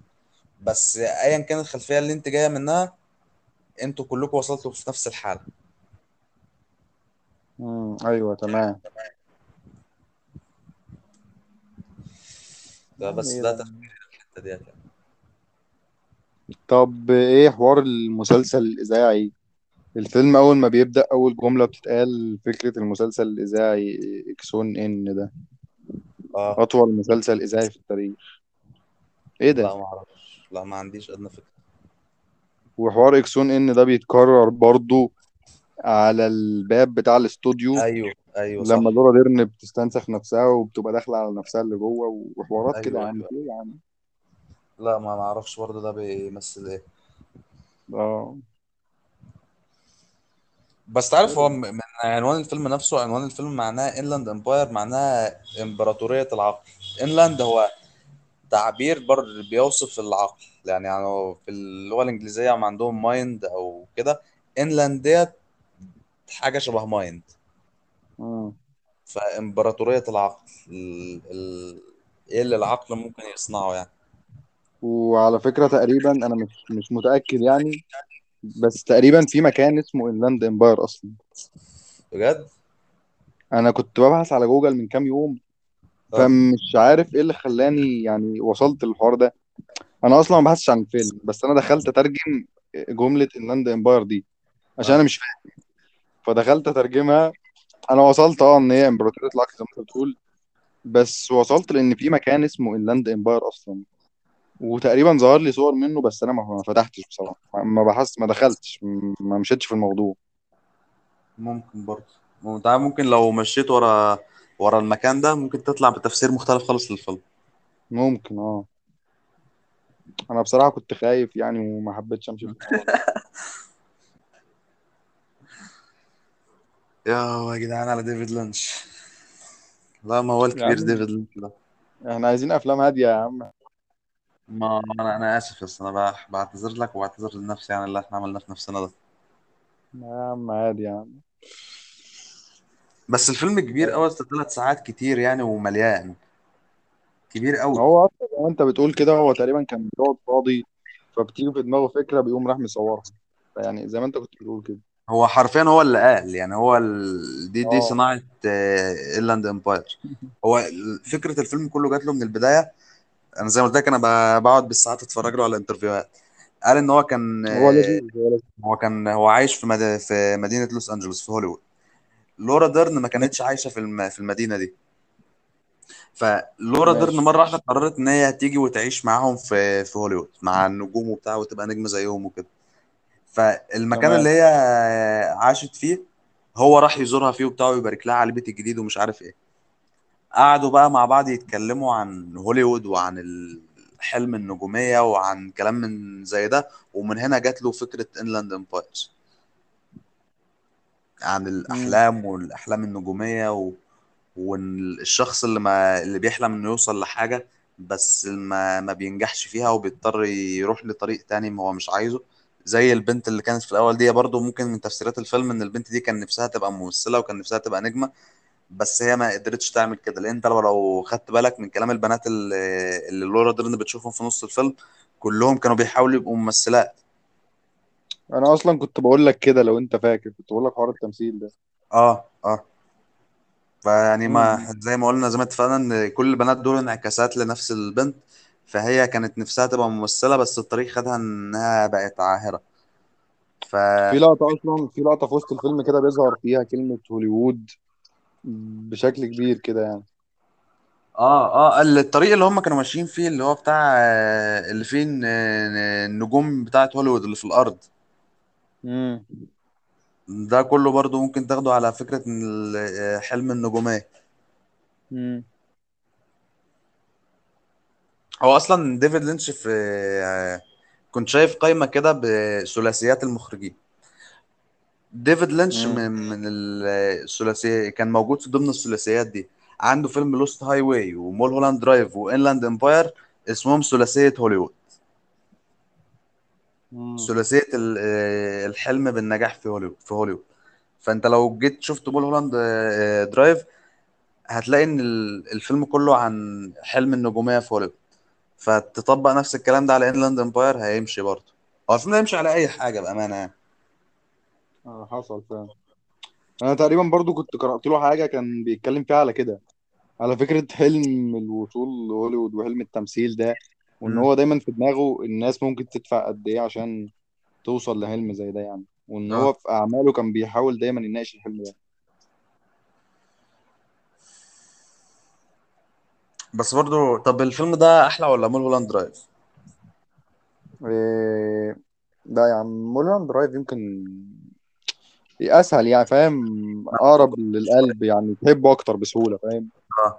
بس ايا كانت الخلفية اللي انت جاية منها أنتوا كلكم وصلتوا في نفس الحالة. امم أيوه تمام. ده يعني بس إيه ده ده تفكير الحتة ديت يعني. طب إيه حوار المسلسل الإذاعي؟ الفيلم أول ما بيبدأ أول جملة بتتقال فكرة المسلسل الإذاعي إكسون إن ده. آه. أطول مسلسل إذاعي في التاريخ. إيه لا ده ما أعرفش. لا ما عنديش أدنى فكرة. وحوار Axxon N ده بيتكرر برضو على الباب بتاع الاستوديو. أيوه. أيوه لما صح لورا ديرن بتستنسخ نفسها وبتبقى داخلة على نفسها اللي جوه وحوارات كده أيوه يعني. أيوه. إيه عم لا ما أعرفش برضه ده بيمثل إيه. آه. بس تعرف هو م- من عنوان الفيلم نفسه عنوان الفيلم معناه Inland Empire معناها إمبراطورية العقل. Inland هو تعبير بر بيوصف العقل. يعني يعني في اللغة الإنجليزية هم عندهم mind أو كده. inland ديت حاجة شبه mind مم. فإمبراطورية العقل ال... ال... إيه اللي العقل ممكن يصنعه يعني. وعلى فكرة تقريبا أنا مش مش متأكد يعني بس تقريبا في مكان اسمه Inland Empire أصلا. بجد؟ أنا كنت ببحث على جوجل من كام يوم آه. فمش عارف إيه اللي خلاني يعني وصلت للحوار ده. أنا أصلا ما بحثتش عن الفيلم بس أنا دخلت أترجم جملة Inland Empire دي عشان آه. أنا مش فاهم. فدخلت أترجمها أنا وصلت أه إن هي إمبراطورية العقل زي ما أنت بتقول. بس وصلت لأن في مكان اسمه Inland Empire أصلا. وتقريبا ظهر لي صور منه بس أنا ما ما فتحتش بصراحة. ما بحثت ما دخلتش ما مشيتش في الموضوع. ممكن برضه. انت عارف ممكن لو مشيت ورا ورا المكان ده ممكن تطلع بتفسير مختلف خالص للفيلم. ممكن آه. أنا بصراحة كنت خايف يعني وما حبيتش أمشي في الموضوع. ده يا يا جدعان على ديفيد لينش. لا ما هو يا الكبير عم ديفيد لينش ده. إحنا عايزين افلام هادية يا عم. ما أنا أنا آسف بس أنا بعتذر لك وبعتذر لنفسي يعني اللي إحنا عملناه في نفسنا ده. يا عم عادي يا عم. بس الفيلم كبير قوي ثلاث ساعات كتير يعني ومليان. كبير ما قوي هو أصلا زي ما أنت بتقول كده هو تقريبا كان بيقعد فاضي فبتيجي في دماغه فكرة بيقوم راح مصورها. يعني زي ما أنت كنت بتقول كده. هو حرفيا هو اللي قال يعني هو ال... دي دي آه. صناعة Inland Empire هو فكرة الفيلم كله جات له من البداية. أنا زي ما قلت لك أنا بقعد بالساعات أتفرج له على interviewهات قال إن هو كان هو لذيذ هو كان هو عايش في مد... في مدينة لوس انجلوس في هوليوود. لورا ديرن ما كانتش عايشة في الم... في المدينة دي. فلورا ديرن ماشي. مرة واحدة قررت إن هي هتيجي وتعيش معاهم في في هوليوود مع النجوم وبتاع وتبقى نجمة زيهم وكده. فالمكان تمام. اللي هي عاشت فيه هو راح يزورها فيه وبتاع ويبارك لها على البيت الجديد ومش عارف إيه. قعدوا بقى مع بعض يتكلموا عن هوليوود وعن الحلم النجومية وعن كلام من زي ده ومن هنا جات له فكرة Inland Empire عن مم. الأحلام والأحلام النجومية و... الشخص اللي ما اللي بيحلم إنه يوصل لحاجة بس ما ما بينجحش فيها وبيضطر يروح لطريق تاني ما هو مش عايزه. زي البنت اللي كانت في الأول دي برضو ممكن من تفسيرات الفيلم إن البنت دي كان نفسها تبقى ممثلة وكان نفسها تبقى نجمة بس هي ما قدرتش تعمل كده. لأن أنت لو خدت بالك من كلام البنات اللي, اللي لورا درن بتشوفهم في نص الفيلم كلهم كانوا بيحاولوا يبقوا ممثلات. أنا أصلا كنت بقول لك كده لو أنت فاكر. كنت بقول لك حوار التمثيل ده. آه آه. فيعني. ما زي ما قلنا زي ما اتفقنا إن كل البنات دول انعكاسات لنفس البنت. فهي كانت نفسها تبقى ممثلة بس الطريق خدها إنها بقت عاهرة. ف في لقطة أصلا في لقطة في وسط الفيلم كده بيظهر فيها كلمة هوليوود بشكل كبير كده يعني. آه آه الطريق اللي هم كانوا ماشيين فيه اللي هو بتاع آه، اللي فيه النجوم بتاعت هوليوود اللي في الأرض. امم ده كله برضو ممكن تاخده على فكرة ال- حلم النجومية. امم هو أصلا ديفيد لينش في كنت شايف قائمة كده بثلاثيات المخرجين. ديفيد لينش من من الثلاثية كان موجود في ضمن الثلاثيات دي. عنده فيلم Lost Highway و Mulholland Drive و Inland Empire اسمهم ثلاثية هوليوود. ثلاثية ال- الحلم بالنجاح في هوليوود في هوليوود. فأنت لو جيت شفت Mulholland Drive هتلاقي إن ال- الفيلم كله عن حلم النجومية في هوليوود. فتطبق نفس الكلام ده على Inland Empire هيمشي برضه. هو الفيلم ده يمشي على أي حاجة بأمانة يعني. آه حصل فعلا. أنا تقريبا برضو كنت قرأت له حاجة كان بيتكلم فيها على كده. على فكرة حلم الوصول لهوليوود وحلم التمثيل ده امم هو دايما في دماغه الناس ممكن تدفع قد إيه عشان توصل لحلم زي ده يعني. وإن آه. هو في أعماله كان بيحاول دايما يناقش الحلم ده. بس برضه طب الفيلم ده أحلى ولا Mulholland Drive؟ إيه... ده يا عم Drive يمكن أسهل يعني فاهم؟ أقرب للقلب يعني تحبه أكتر بسهولة فاهم؟ آه.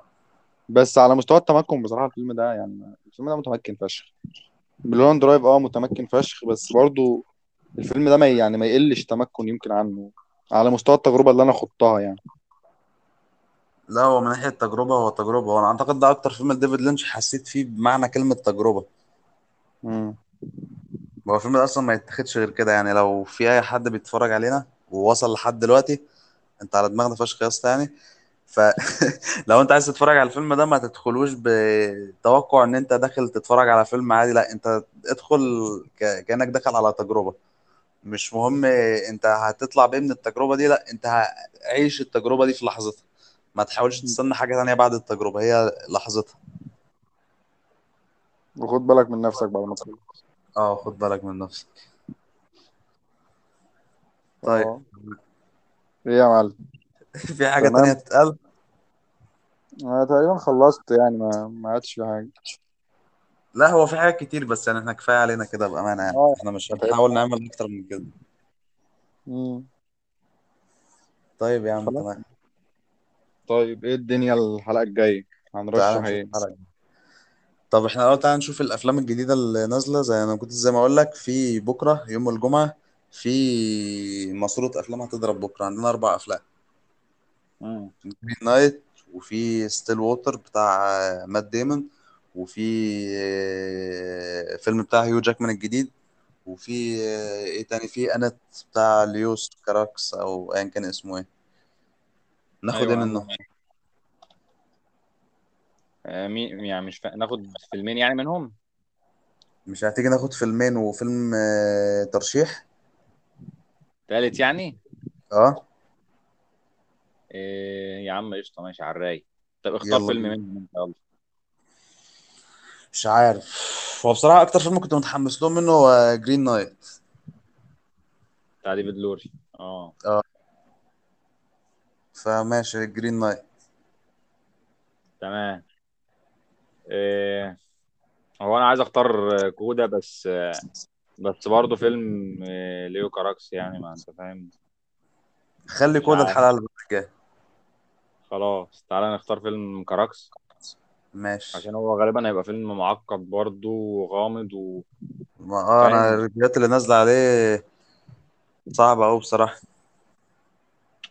بس على مستوى التمكن بصراحة الفيلم ده يعني الفيلم ده متمكن فشخ. Mulholland Drive آه متمكن فشخ بس برضو الفيلم ده ما يعني ما يقلش تمكن يمكن عنه على مستوى التجربة اللي أنا خضتها يعني. لا هو من ناحية تجربه هو تجربة. وأنا أعتقد ده أكتر فيلم لديفيد لينش حسيت فيه بمعنى كلمة تجربة. امم هو الفيلم ده أصلا ما يتاخدش غير كده. يعني لو في أي حد بيتفرج علينا ووصل لحد دلوقتي أنت على دماغنا فشخ يا اسطى يعني. فلو أنت عايز تتفرج على الفيلم ده ما تدخلوش بتوقع إن أنت داخل تتفرج على فيلم عادي. لا أنت ادخل ك... كأنك داخل على تجربة. مش مهم أنت هتطلع بإيه من التجربة دي. لا أنت عيش التجربة دي في لحظتها. ما تحاولش تستنى حاجة تانية بعد التجربة هي لحظتها. وخد بالك من نفسك بعد ما تخلص. آه خد بالك من نفسك. طيب. آه إيه يا معلم؟ في حاجة تمام. تانية تتقال؟ أنا تقريبا خلصت يعني ما ما عادش في حاجة. لا هو في حاجات كتير بس يعني إحنا كفاية علينا كده بأمانة يعني. آه. إحنا مش هنحاول نعمل أكتر من كده. مم. طيب يا عم تمام. طيب إيه الدنيا الحلقة الجاية؟ تعالى هنرشح نشوف إيه؟ الحلقة طب إحنا الأول تعالى نشوف الأفلام الجديدة اللي نازلة. زي أنا كنت زي ما أقول لك في بكرة يوم الجمعة في ماسوره أفلام هتضرب بكرة. عندنا أربع أفلام. مم. Green Knight وفي Stillwater بتاع مات ديمون وفي آه، فيلم بتاع هيو جاكمان الجديد وفي آه، إيه تاني؟ في Annette بتاع ليوس كاراكس أو ايا كان اسمه إيه. ناخد إيه يا منه آه، مي يعني مش فا... ناخد فيلمين يعني منهم؟ مش هتيجي ناخد فيلمين وفيلم آه، ترشيح؟ تالت يعني؟ آه. إيه يا عم قشطة ماشي على الرايق. طب اختار يلا فيلم بينا. منهم انت يلا. مش عارف. هو بصراحة أكتر فيلم كنت متحمس له منه هو Green Knight بتاع ديفيد لوري. آه. آه. فماشي Green Knight تمام. إيه هو أنا عايز أختار CODA بس بس برضه فيلم إيه ليو كاراكس يعني ما أنت فاهم. خلي مش CODA عارف. الحلقة اللي الجاية خلاص تعالى نختار فيلم كاراكس. ماشي. عشان هو غالبا هيبقى فيلم معقد برضه وغامض ما آه وفاهم ال reviews اللي نازلة عليه صعبة أوي بصراحة.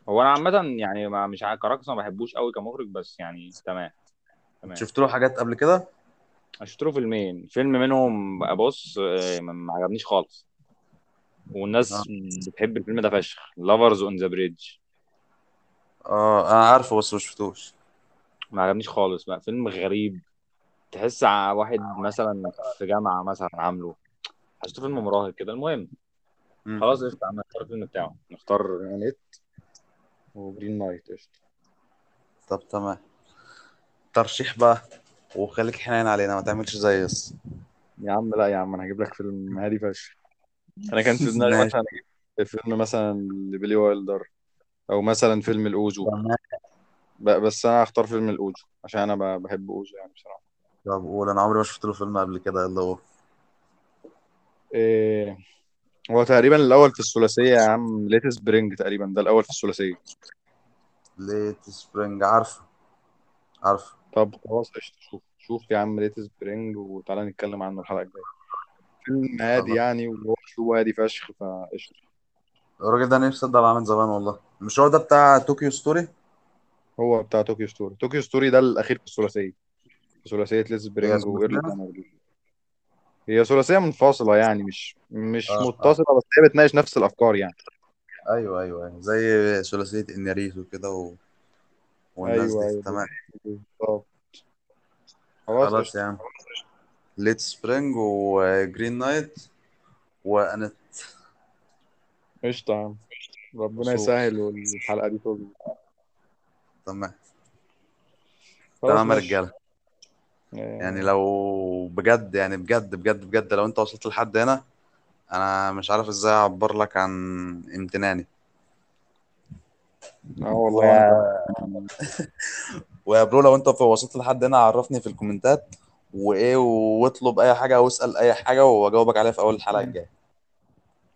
هو أنا عامه يعني ما مش عارف كاراكس ما بحبوش قوي كمخرج بس يعني تمام تمام. شفت له حاجات قبل كده؟ شفت له فيلمين. فيلم منهم بقى بص آه، ما عجبنيش خالص. والناس بتحب الفيلم ده فشخ. Lovers on the Bridge آه أنا عارفه بس ما شفتوش. ما عجبنيش خالص بقى. فيلم غريب. تحس واحد مثلا في جامعة مثلا عامله. حسيته فيلم مراهق كده. المهم. خلاص قشطة عم نختار الفيلم بتاعه. نختار Annette. و Green Knight قشطة. طب تمام. ترشيح بقى وخليك حنين علينا ما تعملش زي ييس. يا عم لا يا عم أنا هجيب لك فيلم هادي فشخ. أنا كان في دماغي ماشي. مثلا أجيب فيلم مثلا لبيلي وايلدر أو مثلا فيلم الاوزو بس أنا هختار فيلم الاوزو عشان أنا ب- بحب اوزو يعني بصراحة. طب قول أنا عمري ما شفت له فيلم قبل كده يلا هو إيه هو تقريبا الأول في الثلاثية يا عم Late Spring تقريبا ده الأول في الثلاثية. Late Spring عارفه عارفه. طب خلاص قشطة. شوف شوف يا عم Late Spring وتعالى نتكلم عنه الحلقة الجاية. فيلم هادي يعني وهو هادي فشخ فقشطة. الراجل ده نفسي أبدأ معاه من زمان والله. مش هو ده بتاع Tokyo Story؟ هو بتاع Tokyo Story. Tokyo Story ده الأخير في الثلاثية. في ثلاثية Late Spring ثلاثية Summer هي ثلاثية منفصلة يعني مش مش آه متصلة بس هي بتناقش نفس الأفكار يعني. أيوه أيوه أيوه زي ثلاثية انياريتو كده و... والناس أيوه دي أيوه تمام. بالظبط. خلاص خلاص يا عم. Late Spring و Green Knight و Annette قشطة يا عم. ربنا يسهل والحلقة دي تظبط تمام. تمام يا رجالة. يعني آه، لو بجد يعني بجد بجد بجد لو انت وصلت لحد هنا أنا مش عارف إزاي اعبر لك عن امتناني. آه والله و... ويا bro لو انت وصلت لحد هنا عرفني في ال comments وايه واطلب اي حاجة أو اسال اي حاجة واجاوبك عليها في اول الحلقة الجاية.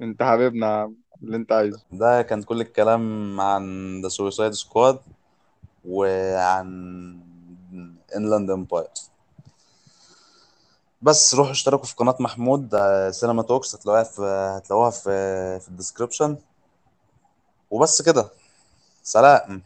انت حبيبنا اللي انت عايزه. ده كان كل الكلام عن The Suicide Squad وعن Inland Empire بس روحوا اشتركوا في قناة محمود Cinema Talks هتلاقوها في هتلاقوها في في ال description وبس كده. سلام.